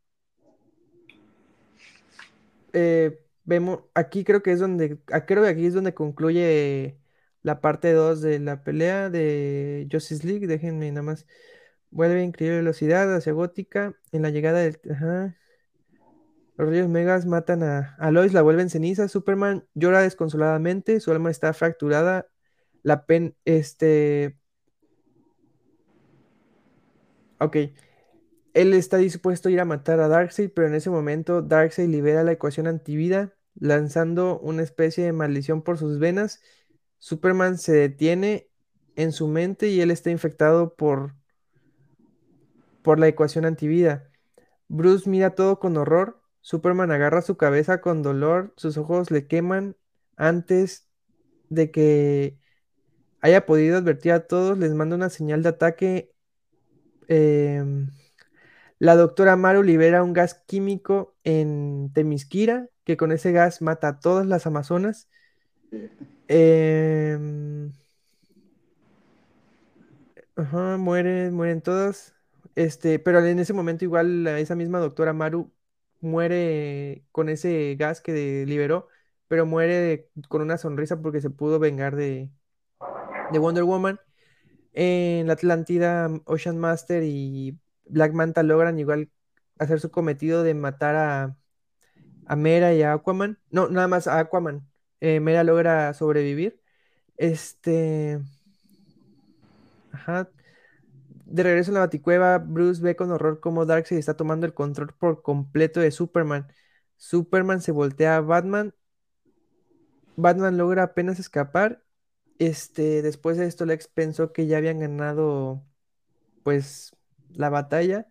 eh, vemos, aquí creo que es donde, ah, creo que aquí es donde concluye la parte 2 de la pelea de Justice League. Déjenme nada más. Vuelve a increíble velocidad hacia Gótica en la llegada del... Los rayos megas matan a, a Lois, la vuelven ceniza. Superman llora desconsoladamente, su alma está fracturada. La pen, este... Ok. Él está dispuesto a ir a matar a Darkseid, pero en ese momento Darkseid libera la ecuación antivida, lanzando una especie de maldición por sus venas. Superman se detiene en su mente y él está infectado por, por la ecuación antivida. Bruce mira todo con horror. Superman agarra su cabeza con dolor, sus ojos le queman antes de que haya podido advertir a todos, les manda una señal de ataque. em, la doctora Maru libera un gas químico en Temisquira, que con ese gas mata a todas las amazonas. Em, ajá, mueren, mueren todas. Este, pero en ese momento igual esa misma doctora Maru muere con ese gas que liberó, pero muere con una sonrisa porque se pudo vengar de, de Wonder Woman. En la Atlántida, Ocean Master y Black Manta logran igual hacer su cometido de matar a, Mera y a Aquaman. No, nada más a Aquaman. Eh, Mera logra sobrevivir. Este. Ajá. De regreso en la Baticueva, Bruce ve con horror cómo Darkseid está tomando el control por completo de Superman. Superman se voltea a Batman. Batman logra apenas escapar. Este, después de esto, Lex pensó que ya habían ganado, pues, la batalla.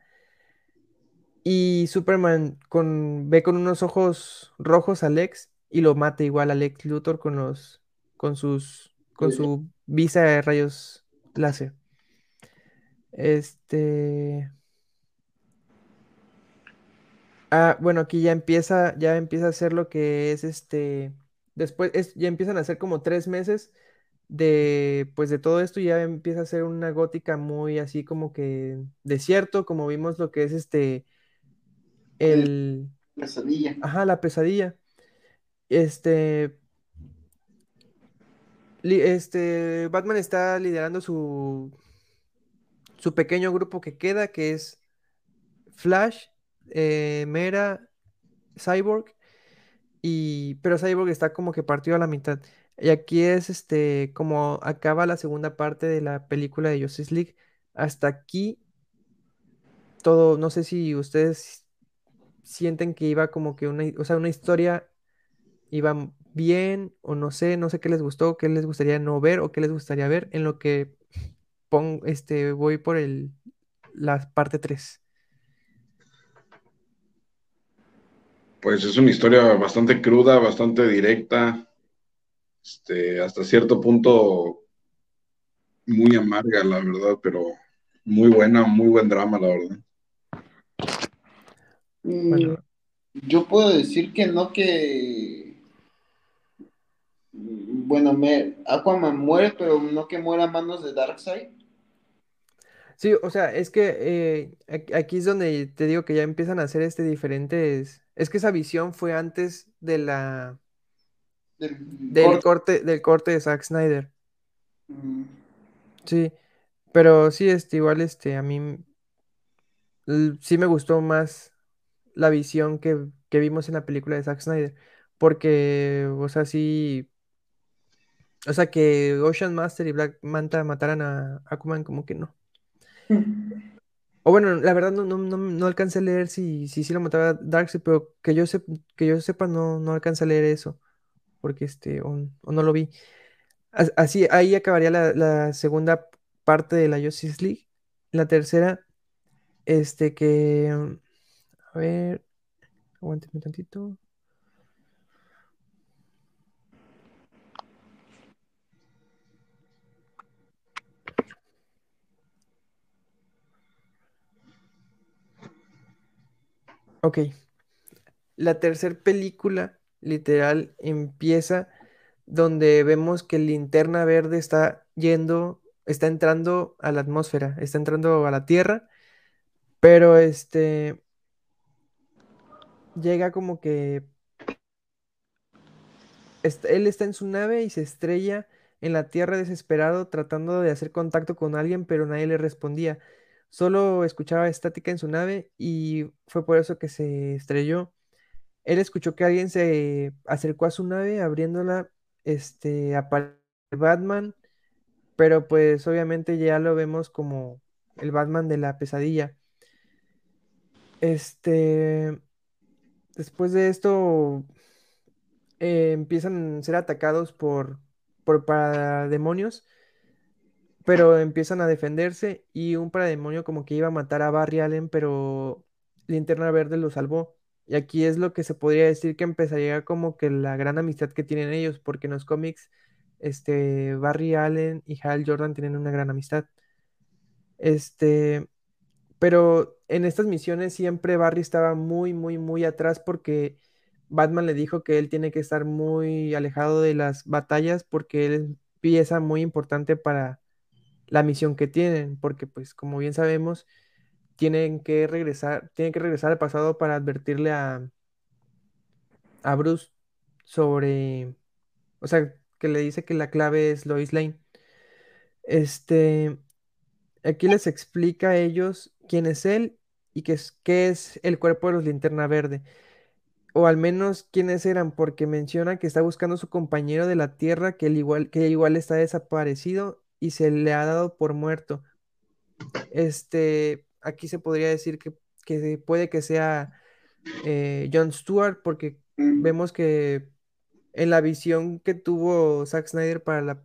Y Superman con, ve con unos ojos rojos a Lex y lo mata igual a Lex Luthor con los, con sus, con su visa de rayos láser. Este. Ah, bueno, aquí ya empieza, ya empieza a hacer lo que es este. Después es, ya empiezan a hacer como tres meses de, pues de todo esto, ya empieza a ser una gótica muy así como que desierto, como vimos lo que es este, el, Pesadilla. ajá, la pesadilla. Este, li- este, Batman está liderando su, su pequeño grupo que queda, que es Flash, eh, Mera, Cyborg, y, pero Cyborg está como que partido a la mitad. Y aquí es este, como acaba la segunda parte de la película de Justice League. Hasta aquí, todo, no sé si ustedes sienten que iba como que una, o sea, una historia iba bien, o no sé, no sé qué les gustó, qué les gustaría no ver, o qué les gustaría ver, en lo que pongo, este, voy por el, la parte 3. Pues es una historia bastante cruda, bastante directa, este, hasta cierto punto muy amarga, la verdad, pero muy buena, muy buen drama, la verdad. Mm, Bueno, Yo puedo decir que no que. Bueno, me... Aquaman muere, pero no que muera a manos de Darkseid. Sí, o sea, es que eh, aquí es donde te digo que ya empiezan a hacer este diferentes. Es que esa visión fue antes de la Del del corte. del corte de Zack Snyder. Mm, Sí, pero sí, este, igual este, a mí sí me gustó más la visión que, que vimos en la película de Zack Snyder, porque, o sea, sí, o sea, que Ocean Master y Black Manta mataran a Aquaman, como que no. O bueno, la verdad no, no, no, no alcancé a leer si, si sí lo mataba Darkseid, pero que yo, sep- que yo sepa no, no alcancé a leer eso, porque este, o, o no lo vi. As- Así, ahí acabaría la, la segunda parte de la Justice League. La tercera, este que, mm, a ver, aguánteme tantito. Ok, la tercera película literal empieza donde vemos que Linterna Verde está yendo, está entrando a la atmósfera, está entrando a la Tierra, pero este llega como que él está en su nave y se estrella en la Tierra desesperado tratando de hacer contacto con alguien, pero nadie le respondía. Solo escuchaba estática en su nave y fue por eso que se estrelló. Él escuchó que alguien se acercó a su nave abriéndola, este, apareció Batman, pero pues obviamente ya lo vemos como el Batman de la pesadilla. Este, después de esto, eh, empiezan a ser atacados por, por parademonios, pero empiezan a defenderse y un parademonio como que iba a matar a Barry Allen, pero Linterna Verde lo salvó. Y aquí es lo que se podría decir que empezaría como que la gran amistad que tienen ellos, porque en los cómics, este, Barry Allen y Hal Jordan tienen una gran amistad. Este, pero en estas misiones siempre Barry estaba muy, muy, muy atrás porque Batman le dijo que él tiene que estar muy alejado de las batallas porque él es pieza muy importante para la misión que tienen, porque pues como bien sabemos, tienen que regresar, tienen que regresar al pasado para advertirle a, a Bruce sobre, o sea, que le dice que la clave es Lois Lane. Este, aquí les explica a ellos quién es él y qué es, qué es el cuerpo de los linterna verde o al menos quiénes eran, porque menciona que está buscando a su compañero de la Tierra, que, igual, que igual está desaparecido y se le ha dado por muerto. Este, aquí se podría decir que, puede que sea eh, John Stewart, porque vemos que en la visión que tuvo Zack Snyder para la,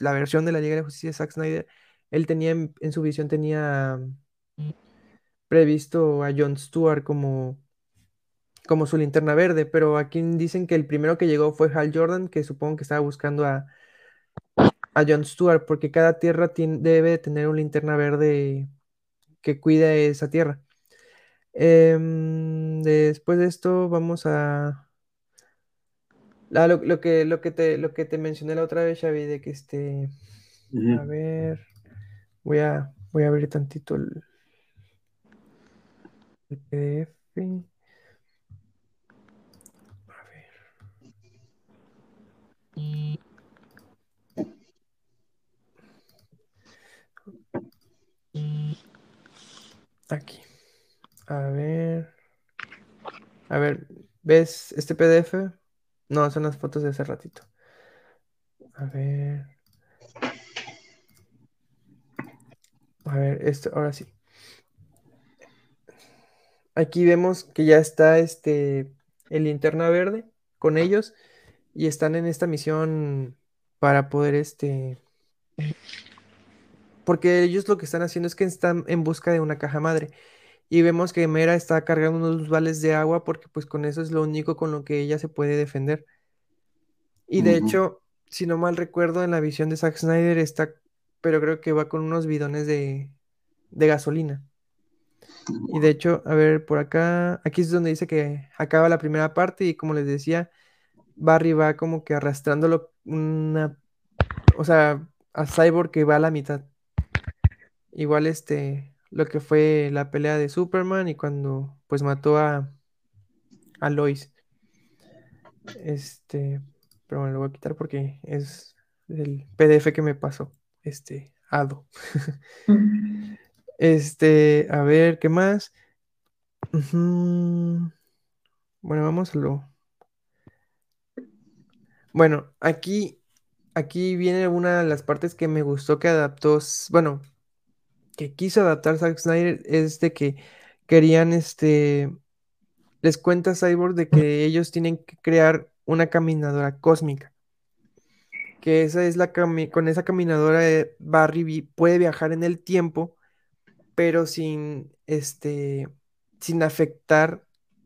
la versión de la Liga de Justicia de Zack Snyder, él tenía en, en su visión tenía previsto a John Stewart como como su linterna verde, pero aquí dicen que el primero que llegó fue Hal Jordan, que supongo que estaba buscando a, a John Stewart, porque cada tierra debe tener un linterna verde que cuide esa tierra. Em, después de esto, vamos a. lo, que, lo, que te, lo que te mencioné la otra vez, Xavi, de que este. A ver. Voy a, voy a abrir tantito el, el PDF. Aquí. A ver. A ver, ¿ves este PDF? No, son las fotos de hace ratito. A ver. A ver, esto, ahora sí. Aquí vemos que ya está este el linterna verde con ellos y están en esta misión para poder este porque ellos lo que están haciendo es que están en busca de una caja madre. Y vemos que Mera está cargando unos vales de agua porque pues con eso es lo único con lo que ella se puede defender. Y de hecho, si no mal recuerdo, en la visión de Zack Snyder está, pero creo que va con unos bidones de, de gasolina. Y de hecho, a ver, por acá, aquí es donde dice que acaba la primera parte y como les decía, Barry va como que arrastrándolo una, o sea, a Cyborg que va a la mitad. Igual este, lo que fue la pelea de Superman y cuando pues mató a, a Lois. Este, pero bueno, lo voy a quitar porque es el PDF que me pasó. Este, Ado. este, a ver, ¿qué más? Bueno, vamos a lo. Bueno, aquí, aquí viene una de las partes que me gustó que adaptó. Bueno, que quiso adaptar Zack Snyder es de que querían, este, les cuenta Cyborg de que ellos tienen que crear una caminadora cósmica. Que esa es la con esa caminadora eh, Barry puede viajar en el tiempo, pero sin, este, sin afectar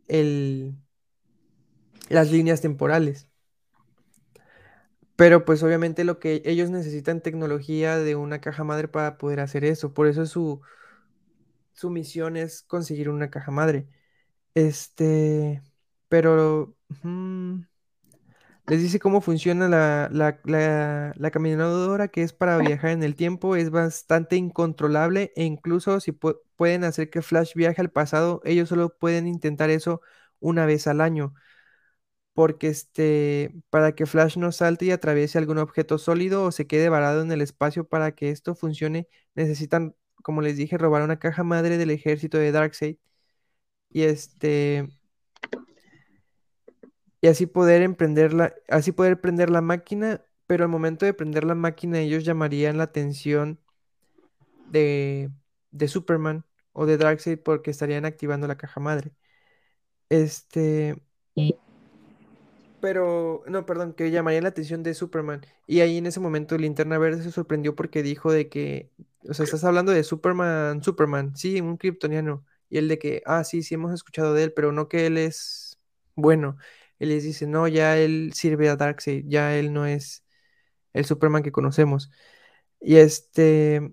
el, las líneas temporales. Pero pues obviamente lo que ellos necesitan tecnología de una caja madre para poder hacer eso. Por eso su, su misión es conseguir una caja madre. Este, pero les dice cómo funciona la, la, caminadora que es para viajar en el tiempo. Es bastante incontrolable e incluso si pueden hacer que Flash viaje al pasado, ellos solo pueden intentar eso una vez al año. Porque este, para que Flash no salte y atraviese algún objeto sólido o se quede varado en el espacio para que esto funcione, necesitan, como les dije, robar una caja madre del ejército de Darkseid y este y así poder emprender la, así poder prender la máquina, pero al momento de prender la máquina ellos llamarían la atención de, de Superman o de Darkseid porque estarían activando la caja madre. Este, pero, no, perdón, que llamaría la atención de Superman. Y ahí en ese momento Linterna Verde se sorprendió porque dijo de que, o sea, estás hablando de Superman, Superman, sí, un kryptoniano. Y él de que, ah, sí, sí hemos escuchado de él, pero no que él es bueno. Él les dice, no, ya él sirve a Darkseid, ya él no es el Superman que conocemos. Y este,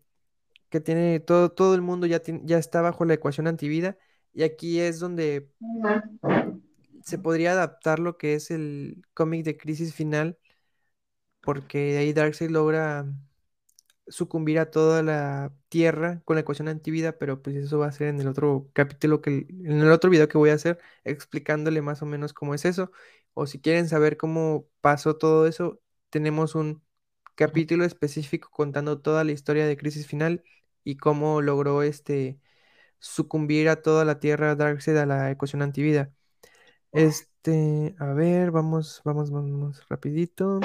que tiene todo, todo el mundo ya, ya está bajo la ecuación antivida. Y aquí es donde se podría adaptar lo que es el cómic de Crisis Final, porque ahí Darkseid logra sucumbir a toda la Tierra con la ecuación antivida, pero pues eso va a ser en el otro capítulo que en el otro video que voy a hacer explicándole más o menos cómo es eso, o si quieren saber cómo pasó todo eso, tenemos un capítulo específico contando toda la historia de Crisis Final y cómo logró este sucumbir a toda la Tierra Darkseid a la ecuación antivida. Este, a ver, vamos, vamos, vamos rapidito.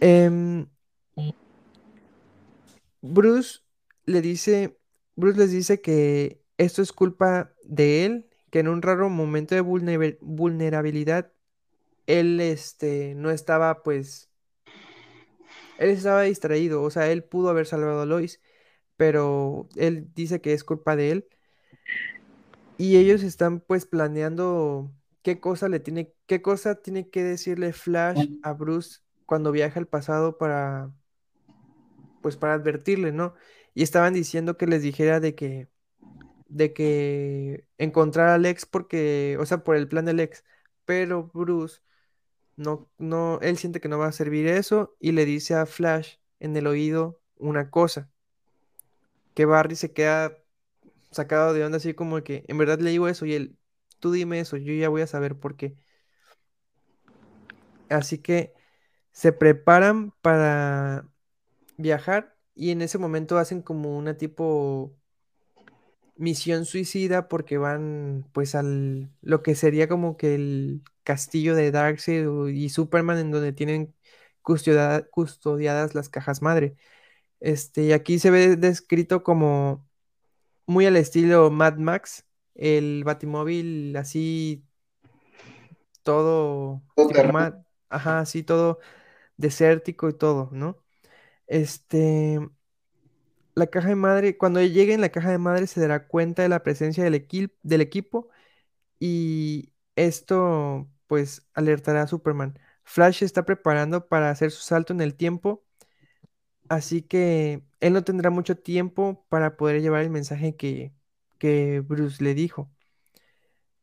Em, Bruce le dice, Bruce les dice que esto es culpa de él, que en un raro momento de vulnerabilidad él este no estaba pues él estaba distraído, o sea, él pudo haber salvado a Lois, pero él dice que es culpa de él y ellos están pues planeando qué cosa le tiene, qué cosa tiene que decirle Flash a Bruce cuando viaja al pasado para, pues para advertirle, ¿no? Y estaban diciendo que les dijera de que, de que encontrar a Lex porque, o sea, por el plan de Lex, pero Bruce no, no, él siente que no va a servir eso y le dice a Flash en el oído una cosa, que Barry se queda sacado de onda, así como que en verdad le digo eso y él, tú dime eso, yo ya voy a saber por qué. Así que se preparan para viajar y en ese momento hacen como una tipo misión suicida porque van pues al lo que sería como que el castillo de Darkseid y Superman en donde tienen custodiadas las cajas madre. Este, y aquí se ve descrito como muy al estilo Mad Max, el Batimóvil así todo, ajá, así todo desértico y todo, ¿no? Este, la caja de madre, cuando llegue en la caja de madre se dará cuenta de la presencia del, del equipo y esto pues alertará a Superman. Flash está preparando para hacer su salto en el tiempo, así que él no tendrá mucho tiempo para poder llevar el mensaje que, que Bruce le dijo.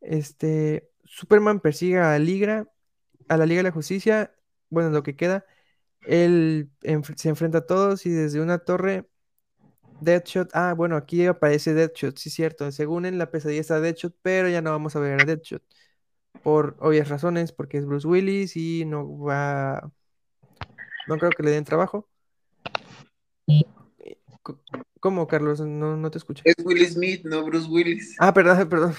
Este, Superman persigue a Ligra, a la Liga de la Justicia, bueno, lo que queda, él se enfrenta a todos y desde una torre, Deadshot, ah, bueno, aquí aparece Deadshot, sí, cierto, según en la pesadilla está Deadshot, pero ya no vamos a ver a Deadshot, por obvias razones, porque es Bruce Willis y no va, no creo que le den trabajo. ¿Cómo, Carlos? No, no te escucho. Es Will Smith, no Bruce Willis. Ah, perdón, perdón.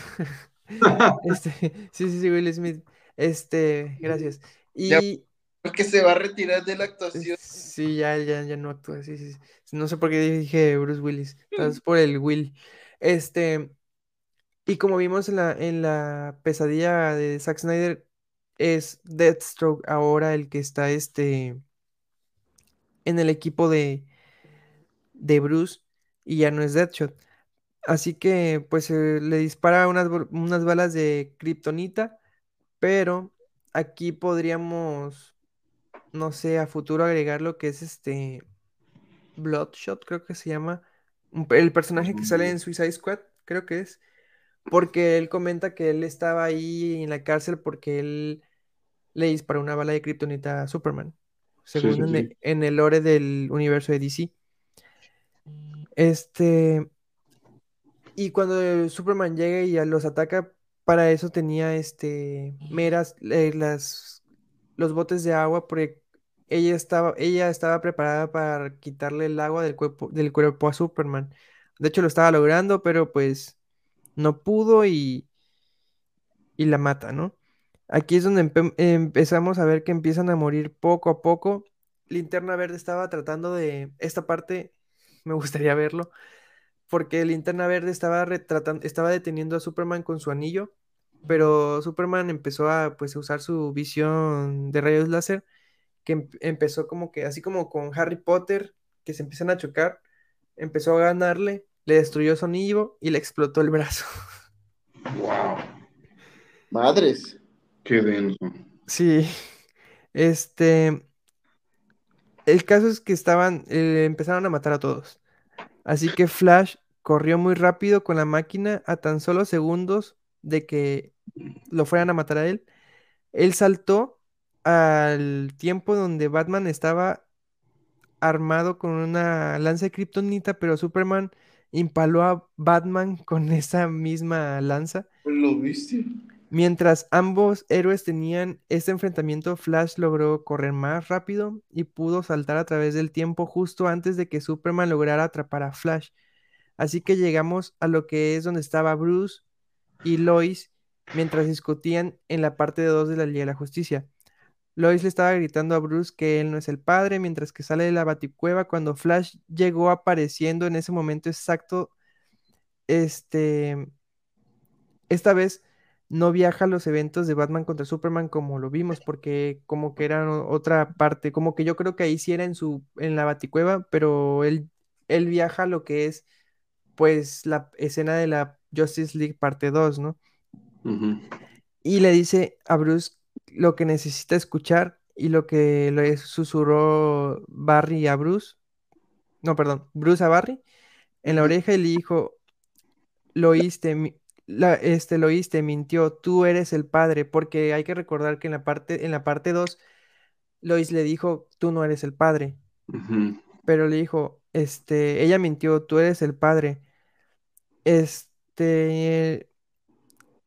este, sí, sí, sí, Will Smith. Este, gracias. Y. porque se va a retirar de la actuación. Sí, ya, ya, ya no actúa. Sí, sí, No sé por qué dije Bruce Willis. Es por el Will. Este. Y como vimos en la, en la pesadilla de Zack Snyder, es Deathstroke ahora el que está este en el equipo de, de Bruce y ya no es Deadshot. Así que pues eh, le dispara unas, unas balas de Kryptonita, pero aquí podríamos, no sé, a futuro agregar lo que es este Bloodshot, creo que se llama, el personaje que sale en Suicide Squad, creo que es, porque él comenta que él estaba ahí en la cárcel porque él le disparó una bala de Kryptonita a Superman, según en, en el lore del universo de DC. Este. Y cuando Superman llega y los ataca, para eso tenía este meras eh, las los botes de agua porque ella estaba ella estaba preparada para quitarle el agua del cuerpo del cuerpo a Superman. De hecho lo estaba logrando, pero pues no pudo y y la mata, ¿no? Aquí es donde empe- empezamos a ver que empiezan a morir poco a poco. Linterna Verde estaba tratando de esta parte me gustaría verlo porque Linterna Verde estaba retratando, estaba deteniendo a Superman con su anillo, pero Superman empezó a pues usar su visión de rayos láser, que em- empezó como que, así como con Harry Potter, que se empiezan a chocar, empezó a ganarle, le destruyó su anillo y le explotó el brazo. Wow, Madres. qué denso. Sí, este, el caso es que estaban, eh, empezaron a matar a todos. Así que Flash corrió muy rápido con la máquina a tan solo segundos de que lo fueran a matar a él. Él saltó al tiempo donde Batman estaba armado con una lanza de kriptonita, pero Superman impaló a Batman con esa misma lanza. ¿Lo viste? Mientras ambos héroes tenían este enfrentamiento, Flash logró correr más rápido y pudo saltar a través del tiempo justo antes de que Superman lograra atrapar a Flash. Así que llegamos a lo que es donde estaba Bruce y Lois mientras discutían en la parte 2 de la Liga de la Justicia. Lois le estaba gritando a Bruce que él no es el padre, mientras que sale de la baticueva cuando Flash llegó apareciendo en ese momento exacto. Este, esta vez no viaja a los eventos de Batman contra Superman como lo vimos, porque como que era otra parte, como que yo creo que ahí sí era en su, en la baticueva, pero él, él viaja a lo que es pues la escena de la Justice League parte 2, ¿no? Y le dice a Bruce lo que necesita escuchar y lo que le susurró Barry a Bruce, no, perdón, Bruce a Barry en la oreja y le dijo, lo oíste, mi- la- este, lo oíste, mintió, tú eres el padre, porque hay que recordar que en la parte, en la parte 2, Lois le dijo, tú no eres el padre, pero le dijo, este, ella mintió, tú eres el padre. Este,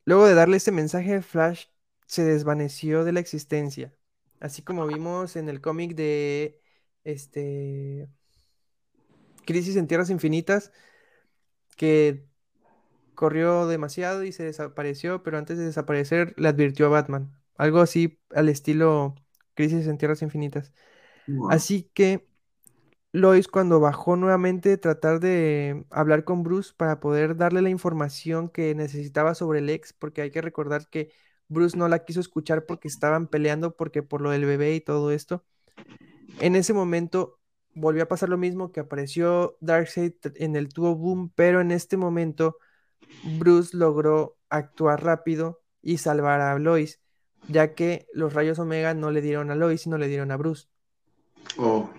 luego de darle este mensaje, Flash se desvaneció de la existencia, así como vimos en el cómic de, este, Crisis en Tierras Infinitas, que corrió demasiado y se desapareció, pero antes de desaparecer le advirtió a Batman. Algo así al estilo Crisis en Tierras Infinitas. Wow. Así que Lois cuando bajó nuevamente tratar de hablar con Bruce para poder darle la información que necesitaba sobre el ex, porque hay que recordar que Bruce no la quiso escuchar porque estaban peleando porque por lo del bebé y todo esto. En ese momento volvió a pasar lo mismo que apareció Darkseid en el tubo boom, pero en este momento Bruce logró actuar rápido y salvar a Lois, ya que los rayos Omega no le dieron a Lois, sino le dieron a Bruce. Oh,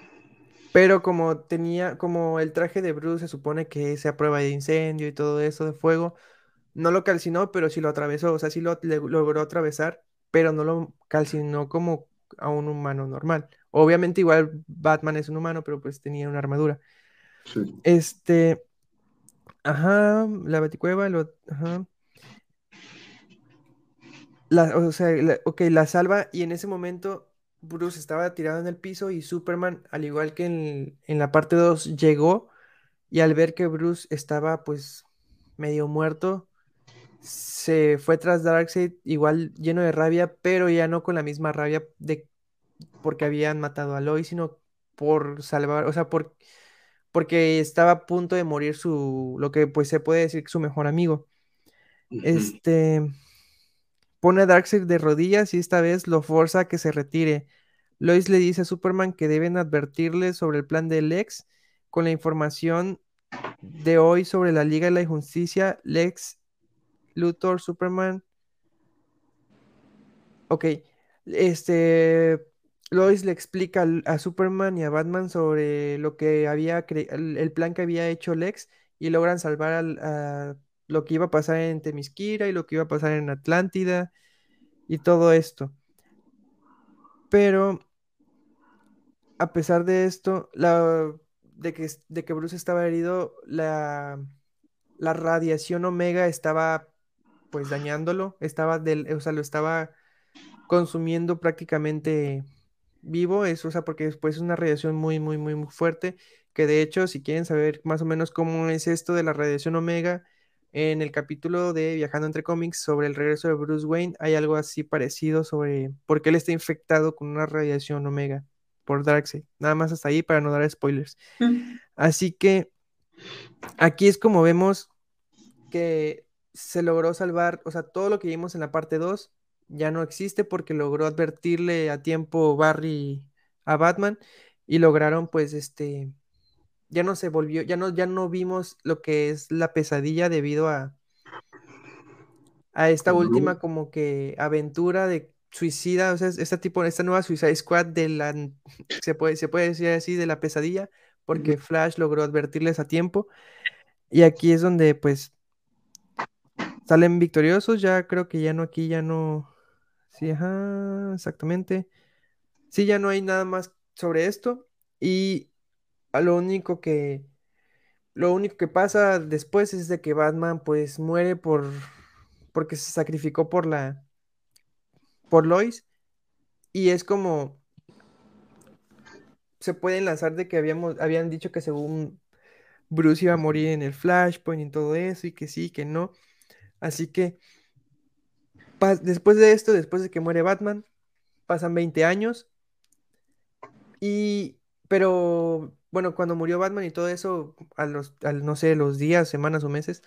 Pero como tenía, como el traje de Bruce se supone que a prueba de incendio y todo eso de fuego, no lo calcinó, pero sí lo atravesó, o sea, sí lo le- logró atravesar, pero no lo calcinó como a un humano normal. Obviamente igual Batman es un humano, pero pues tenía una armadura. sí. Este, ajá, la baticueva, lo, ajá. La, o sea, la- ok, la salva y en ese momento Bruce estaba tirado en el piso y Superman, al igual que en, en la parte 2, llegó y al ver que Bruce estaba pues medio muerto, se fue tras Darkseid igual lleno de rabia, pero ya no con la misma rabia de porque habían matado a Lois, sino por salvar, o sea, por, porque estaba a punto de morir su, lo que pues se puede decir que su mejor amigo. Este pone a Darkseid de rodillas y esta vez lo forza a que se retire. Lois le dice a Superman que deben advertirle sobre el plan del Lex con la información de hoy sobre la Liga de la Injusticia, Lex, Luthor, Superman. Ok, este Lois le explica a Superman y a Batman sobre lo que había cre- el, plan que había hecho Lex y logran salvar al- a lo que iba a pasar en Temisquira y lo que iba a pasar en Atlántida y todo esto. Pero a pesar de esto, la, de que, de que Bruce estaba herido, la, la radiación omega estaba pues dañándolo, estaba del, o sea, lo estaba consumiendo prácticamente vivo, eso, o sea, porque después es una radiación muy, muy, muy, muy fuerte, que de hecho, si quieren saber más o menos cómo es esto de la radiación omega, en el capítulo de Viajando entre cómics sobre el regreso de Bruce Wayne, hay algo así parecido sobre por qué él está infectado con una radiación omega por Darkseid. Nada más hasta ahí para no dar spoilers. Así que aquí es como vemos que se logró salvar, o sea, todo lo que vimos en la parte 2 ya no existe porque logró advertirle a tiempo Barry a Batman y lograron pues este ya no se volvió, ya no ya no vimos lo que es la pesadilla debido a a esta última como que aventura de suicida, o sea, esta tipo esta nueva Suicide Squad de la se puede se puede decir así de la pesadilla porque Flash logró advertirles a tiempo y aquí es donde pues salen victoriosos, ya creo que ya no aquí ya no Sí, ajá, exactamente. Sí, ya no hay nada más sobre esto. Y a lo único que. Lo único que pasa después es de que Batman pues muere por. porque se sacrificó por la. por Lois. Y es como. Se puede enlazar de que habíamos, habían dicho que según Bruce iba a morir en el Flashpoint y todo eso, y que sí, que no. Así que después de esto, después de que muere Batman, pasan 20 años. Y, pero, bueno, cuando murió Batman y todo eso, a los, no sé, los días, semanas o meses,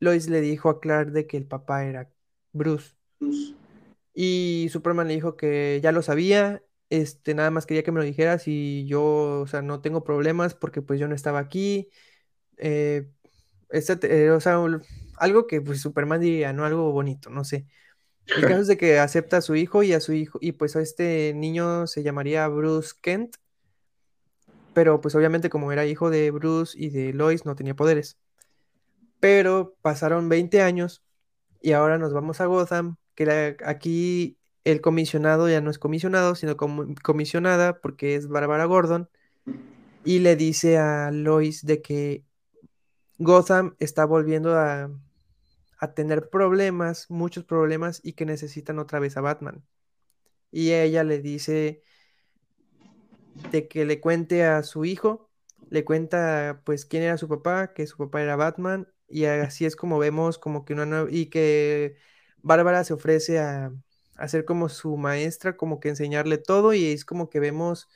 Lois le dijo a Clark de que el papá era Bruce. Y Superman le dijo que ya lo sabía, este, nada más quería que me lo dijeras y yo, o sea, no tengo problemas porque pues yo no estaba aquí. Eh, este, o sea, algo que pues Superman diría, no algo bonito, no sé. El caso es de que acepta a su hijo y a su hijo, y pues a este niño se llamaría Bruce Kent, pero pues obviamente como era hijo de Bruce y de Lois no tenía poderes. Pero pasaron 20 años y ahora nos vamos a Gotham, que aquí el comisionado ya no es comisionado, sino comisionada porque es Bárbara Gordon, y le dice a Lois de que Gotham está volviendo a a tener problemas, muchos problemas y que necesitan otra vez a Batman. Y ella le dice de que le cuente a su hijo, le cuenta pues quién era su papá, que su papá era Batman y así es como vemos como que una nueva y que Bárbara se ofrece a, a ser como su maestra, como que enseñarle todo y es como que vemos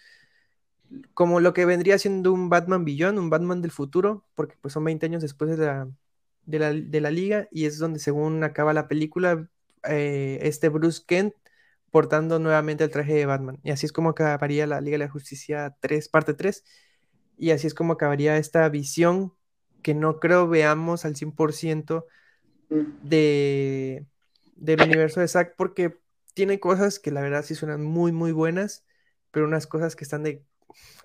como lo que vendría siendo un Batman Billón, un Batman del futuro, porque pues son 20 años después de la, de la, liga y es donde según acaba la película, eh, este Bruce Kent portando nuevamente el traje de Batman. Y así es como acabaría la Liga de la Justicia 3, parte 3. Y así es como acabaría esta visión que no creo veamos al 100% mm. de, del universo de Zack porque tiene cosas que la verdad sí suenan muy, muy buenas, pero unas cosas que están de,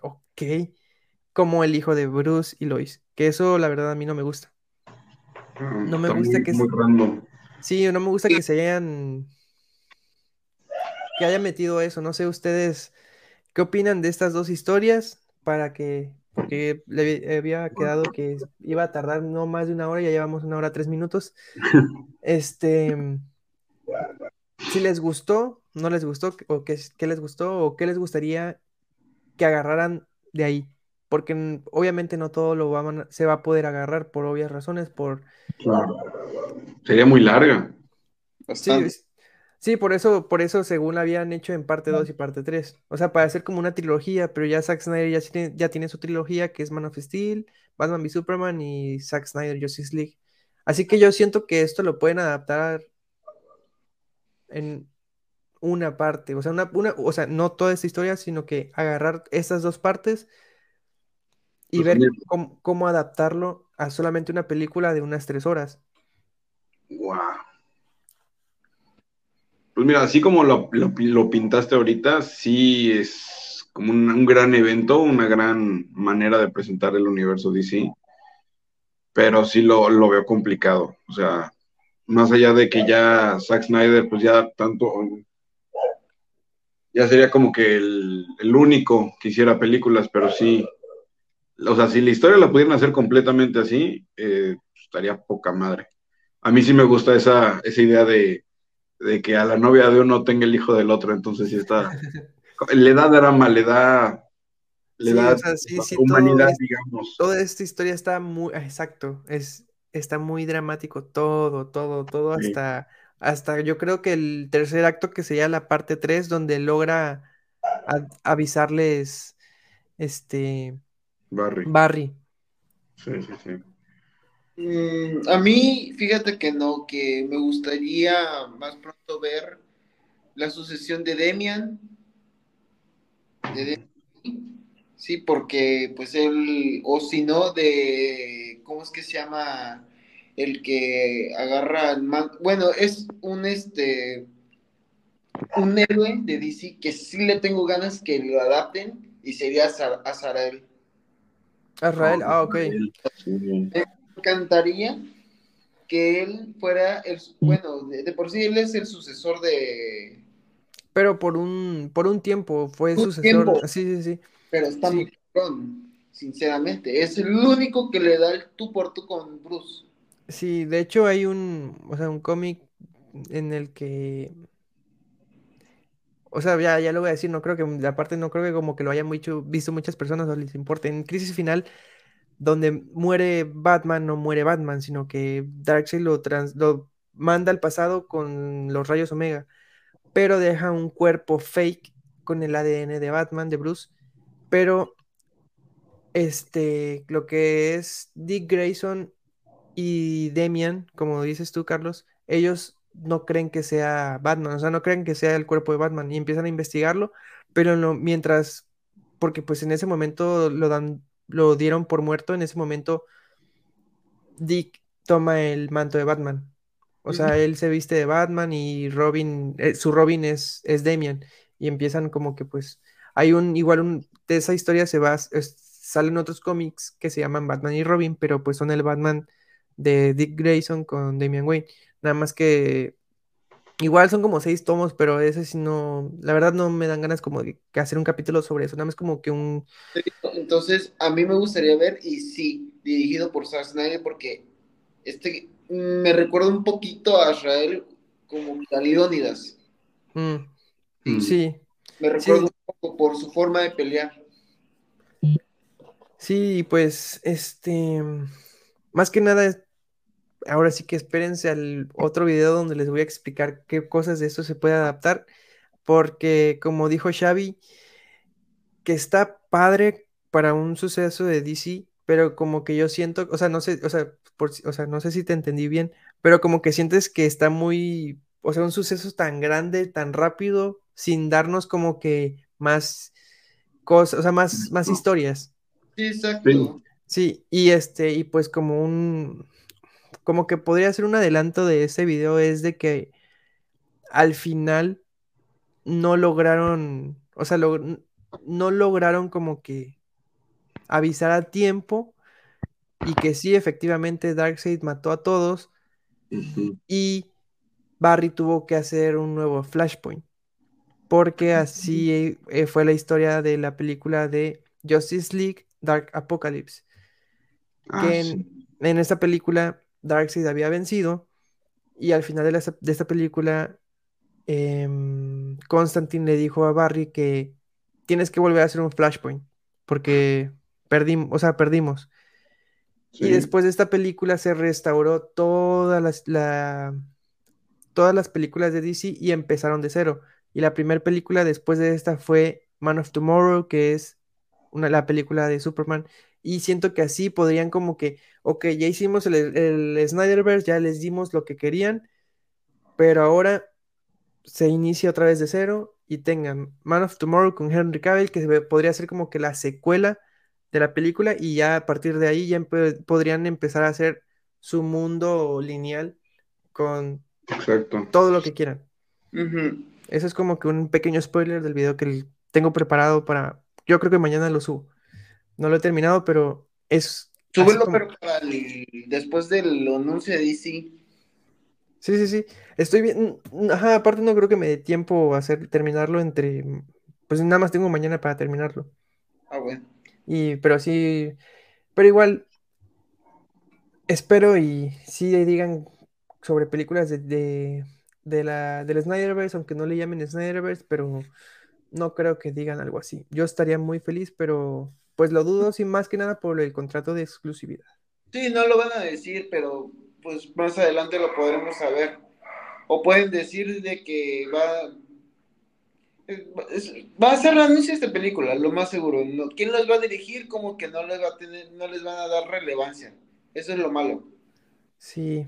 ok, como el hijo de Bruce y Lois, que eso la verdad a mí no me gusta. No me gusta que Sí, no me gusta que se hayan que haya metido eso. No sé ustedes qué opinan de estas dos historias para que porque le había quedado que iba a tardar no más de una hora, ya llevamos una hora tres minutos. Este, si les gustó, no les gustó, o qué, qué les gustó, o qué les gustaría que agarraran de ahí porque obviamente no todo lo va se va a poder agarrar por obvias razones, por... Sería muy larga. Sí, por eso, por eso según la habían hecho en parte 2 y parte 3. O sea, para hacer como una trilogía, pero ya Zack Snyder ya tiene, ya tiene su trilogía que es Man of Steel, Batman v Superman y Zack Snyder Justice League. Así que yo siento que esto lo pueden adaptar en una parte, o sea, una, una, o sea, no toda esta historia, sino que agarrar estas dos partes y ver cómo, adaptarlo a solamente una película de unas tres horas. Wow. Pues mira, así como lo, pintaste ahorita, sí es como un, gran evento, una gran manera de presentar el universo DC, pero sí lo, veo complicado. O sea, más allá de que ya Zack Snyder, pues ya tanto, ya sería como que el, el único que hiciera películas, pero sí, o sea, si la historia la pudieran hacer completamente así, eh, estaría poca madre. a mí sí me gusta esa, esa idea de, de que a la novia de uno tenga el hijo del otro, entonces sí está, le da drama, le da, le Sí, da o sea, sí, sí, humanidad, todo digamos. Toda esta historia está muy, exacto, es, está muy dramático, todo, todo, todo, hasta, hasta yo creo que el tercer acto que sería la parte 3, donde logra a- avisarles, este, Barry. Barry. Sí, sí, sí. Mm, a mí, fíjate que no, que me gustaría más pronto ver la sucesión de Demian. De Demian, sí, porque pues él, o si no, de, ¿cómo es que se llama? El que agarra el man, bueno, es un este, un héroe de DC que sí le tengo ganas que lo adapten y sería Azar- Azarael. Azrael, ah, ok. Muy bien. me encantaría que él fuera el, bueno, de, de por sí él es el sucesor de, Pero por un, por un tiempo fue Un sucesor. tiempo. Sí, sí, sí. pero está Sí. muy cabrón, sinceramente, es el único que le da el tú por tú con Bruce. Sí, de hecho hay un, o sea, un cómic en el que, o sea, ya, ya lo voy a decir, no creo que, aparte no creo que como que lo hayan visto muchas personas o les importe. En Crisis Final, donde muere Batman, no muere Batman, sino que Darkseid lo, lo manda al pasado con los rayos Omega, pero deja un cuerpo fake con el ADN de Batman, de Bruce, pero este, lo que es Dick Grayson y Demian, como dices tú, Carlos, ellos no creen que sea Batman, o sea, no creen que sea el cuerpo de Batman y empiezan a investigarlo, pero no- mientras, porque pues en ese momento lo dan, lo dieron por muerto, en ese momento Dick toma el manto de Batman. O sea, él se viste de Batman y Robin, eh, su Robin es, es Damian. Y empiezan como que pues, hay un, igual un, de esa historia se va, es- salen otros cómics que se llaman Batman y Robin, pero pues son el Batman de Dick Grayson con Damian Wayne. Nada más que igual son como seis tomos, pero ese sí no, la verdad no me dan ganas como de hacer un capítulo sobre eso. Nada más como que un, Entonces, a mí me gustaría ver, y sí, dirigido por Zack Snyder, porque este mm, me recuerda un poquito a Israel como mm, Mm. sí. Me recuerda un poco por su forma de pelear. Sí, pues, este, más que nada, ahora sí que espérense al otro video donde les voy a explicar qué cosas de esto se puede adaptar, porque como dijo Xavi, que está padre para un suceso de DC, pero como que yo siento, o sea, no sé, o sea, por si- o sea, no sé si te entendí bien, pero como que sientes que está muy, o sea, un suceso tan grande, tan rápido, sin darnos como que más cosas, o sea, más, más historias. Sí, exacto. Sí. Sí, y este, y pues como un, como que podría ser un adelanto de ese video es de que al final no lograron, o sea, no lograron como que avisar a tiempo y que sí, efectivamente Darkseid mató a todos y Barry tuvo que hacer un nuevo Flashpoint, porque así eh, fue la historia de la película de Justice League Dark Apocalypse. Ah, que sí. en, en esta película Darkseid había vencido y al final de, la- de esta película em, Constantine le dijo a Barry que tienes que volver a hacer un flashpoint porque perdimos, o sea, perdimos. Y después de esta película se restauró todas las, la- todas las películas de DC y empezaron de cero. Y la primera película después de esta fue Man of Tomorrow, que es una, la película de Superman. Y siento que así podrían como que, ok, ya hicimos el, el Snyderverse, ya les dimos lo que querían, pero ahora se inicia otra vez de cero y tengan Man of Tomorrow con Henry Cavill, que podría ser como que la secuela de la película y ya a partir de ahí ya empe- podrían empezar a hacer su mundo lineal con Exacto. todo lo que quieran. Eso es como que un pequeño spoiler del video que tengo preparado para, yo creo que mañana lo subo. No lo he terminado, pero es... Súbelo, como- pero para el- después del anuncio de DC. Sí, sí, sí. Estoy bien. mm, Ajá, aparte no creo que me dé tiempo a hacer, terminarlo entre. Pues nada más tengo mañana para terminarlo. Ah, bueno. Y, pero sí. Pero igual. Espero y sí digan sobre películas de, de, de la, del Snyderverse, aunque no le llamen Snyderverse, pero no creo que digan algo así. Yo estaría muy feliz, pero pues lo dudo sin más que nada por el contrato de exclusividad. Sí, no lo van a decir, pero pues más adelante lo podremos saber. O pueden decir de que va, va a ser la anuncio de esta película, lo más seguro. No, ¿Quién los va a dirigir? Como que no les va a tener, no les van a dar relevancia. Eso es lo malo. Sí.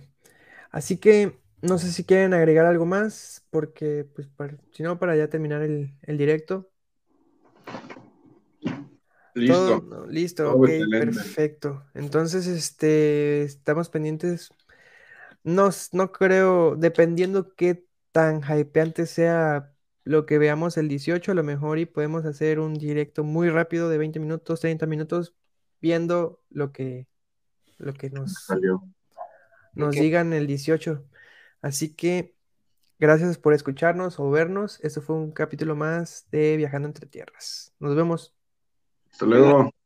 Así que no sé si quieren agregar algo más, porque pues si no, para ya terminar el, directo. Listo. listo, ok, perfecto. Entonces, este, estamos pendientes. No, no creo, dependiendo qué tan hypeante sea lo que veamos el 18, a lo mejor y podemos hacer un directo muy rápido de 20 minutos, 30 minutos, viendo lo que, lo que nos, nos digan el 18. Así que gracias por escucharnos o vernos. Esto fue un capítulo más de Viajando entre Tierras. Nos vemos. Hasta.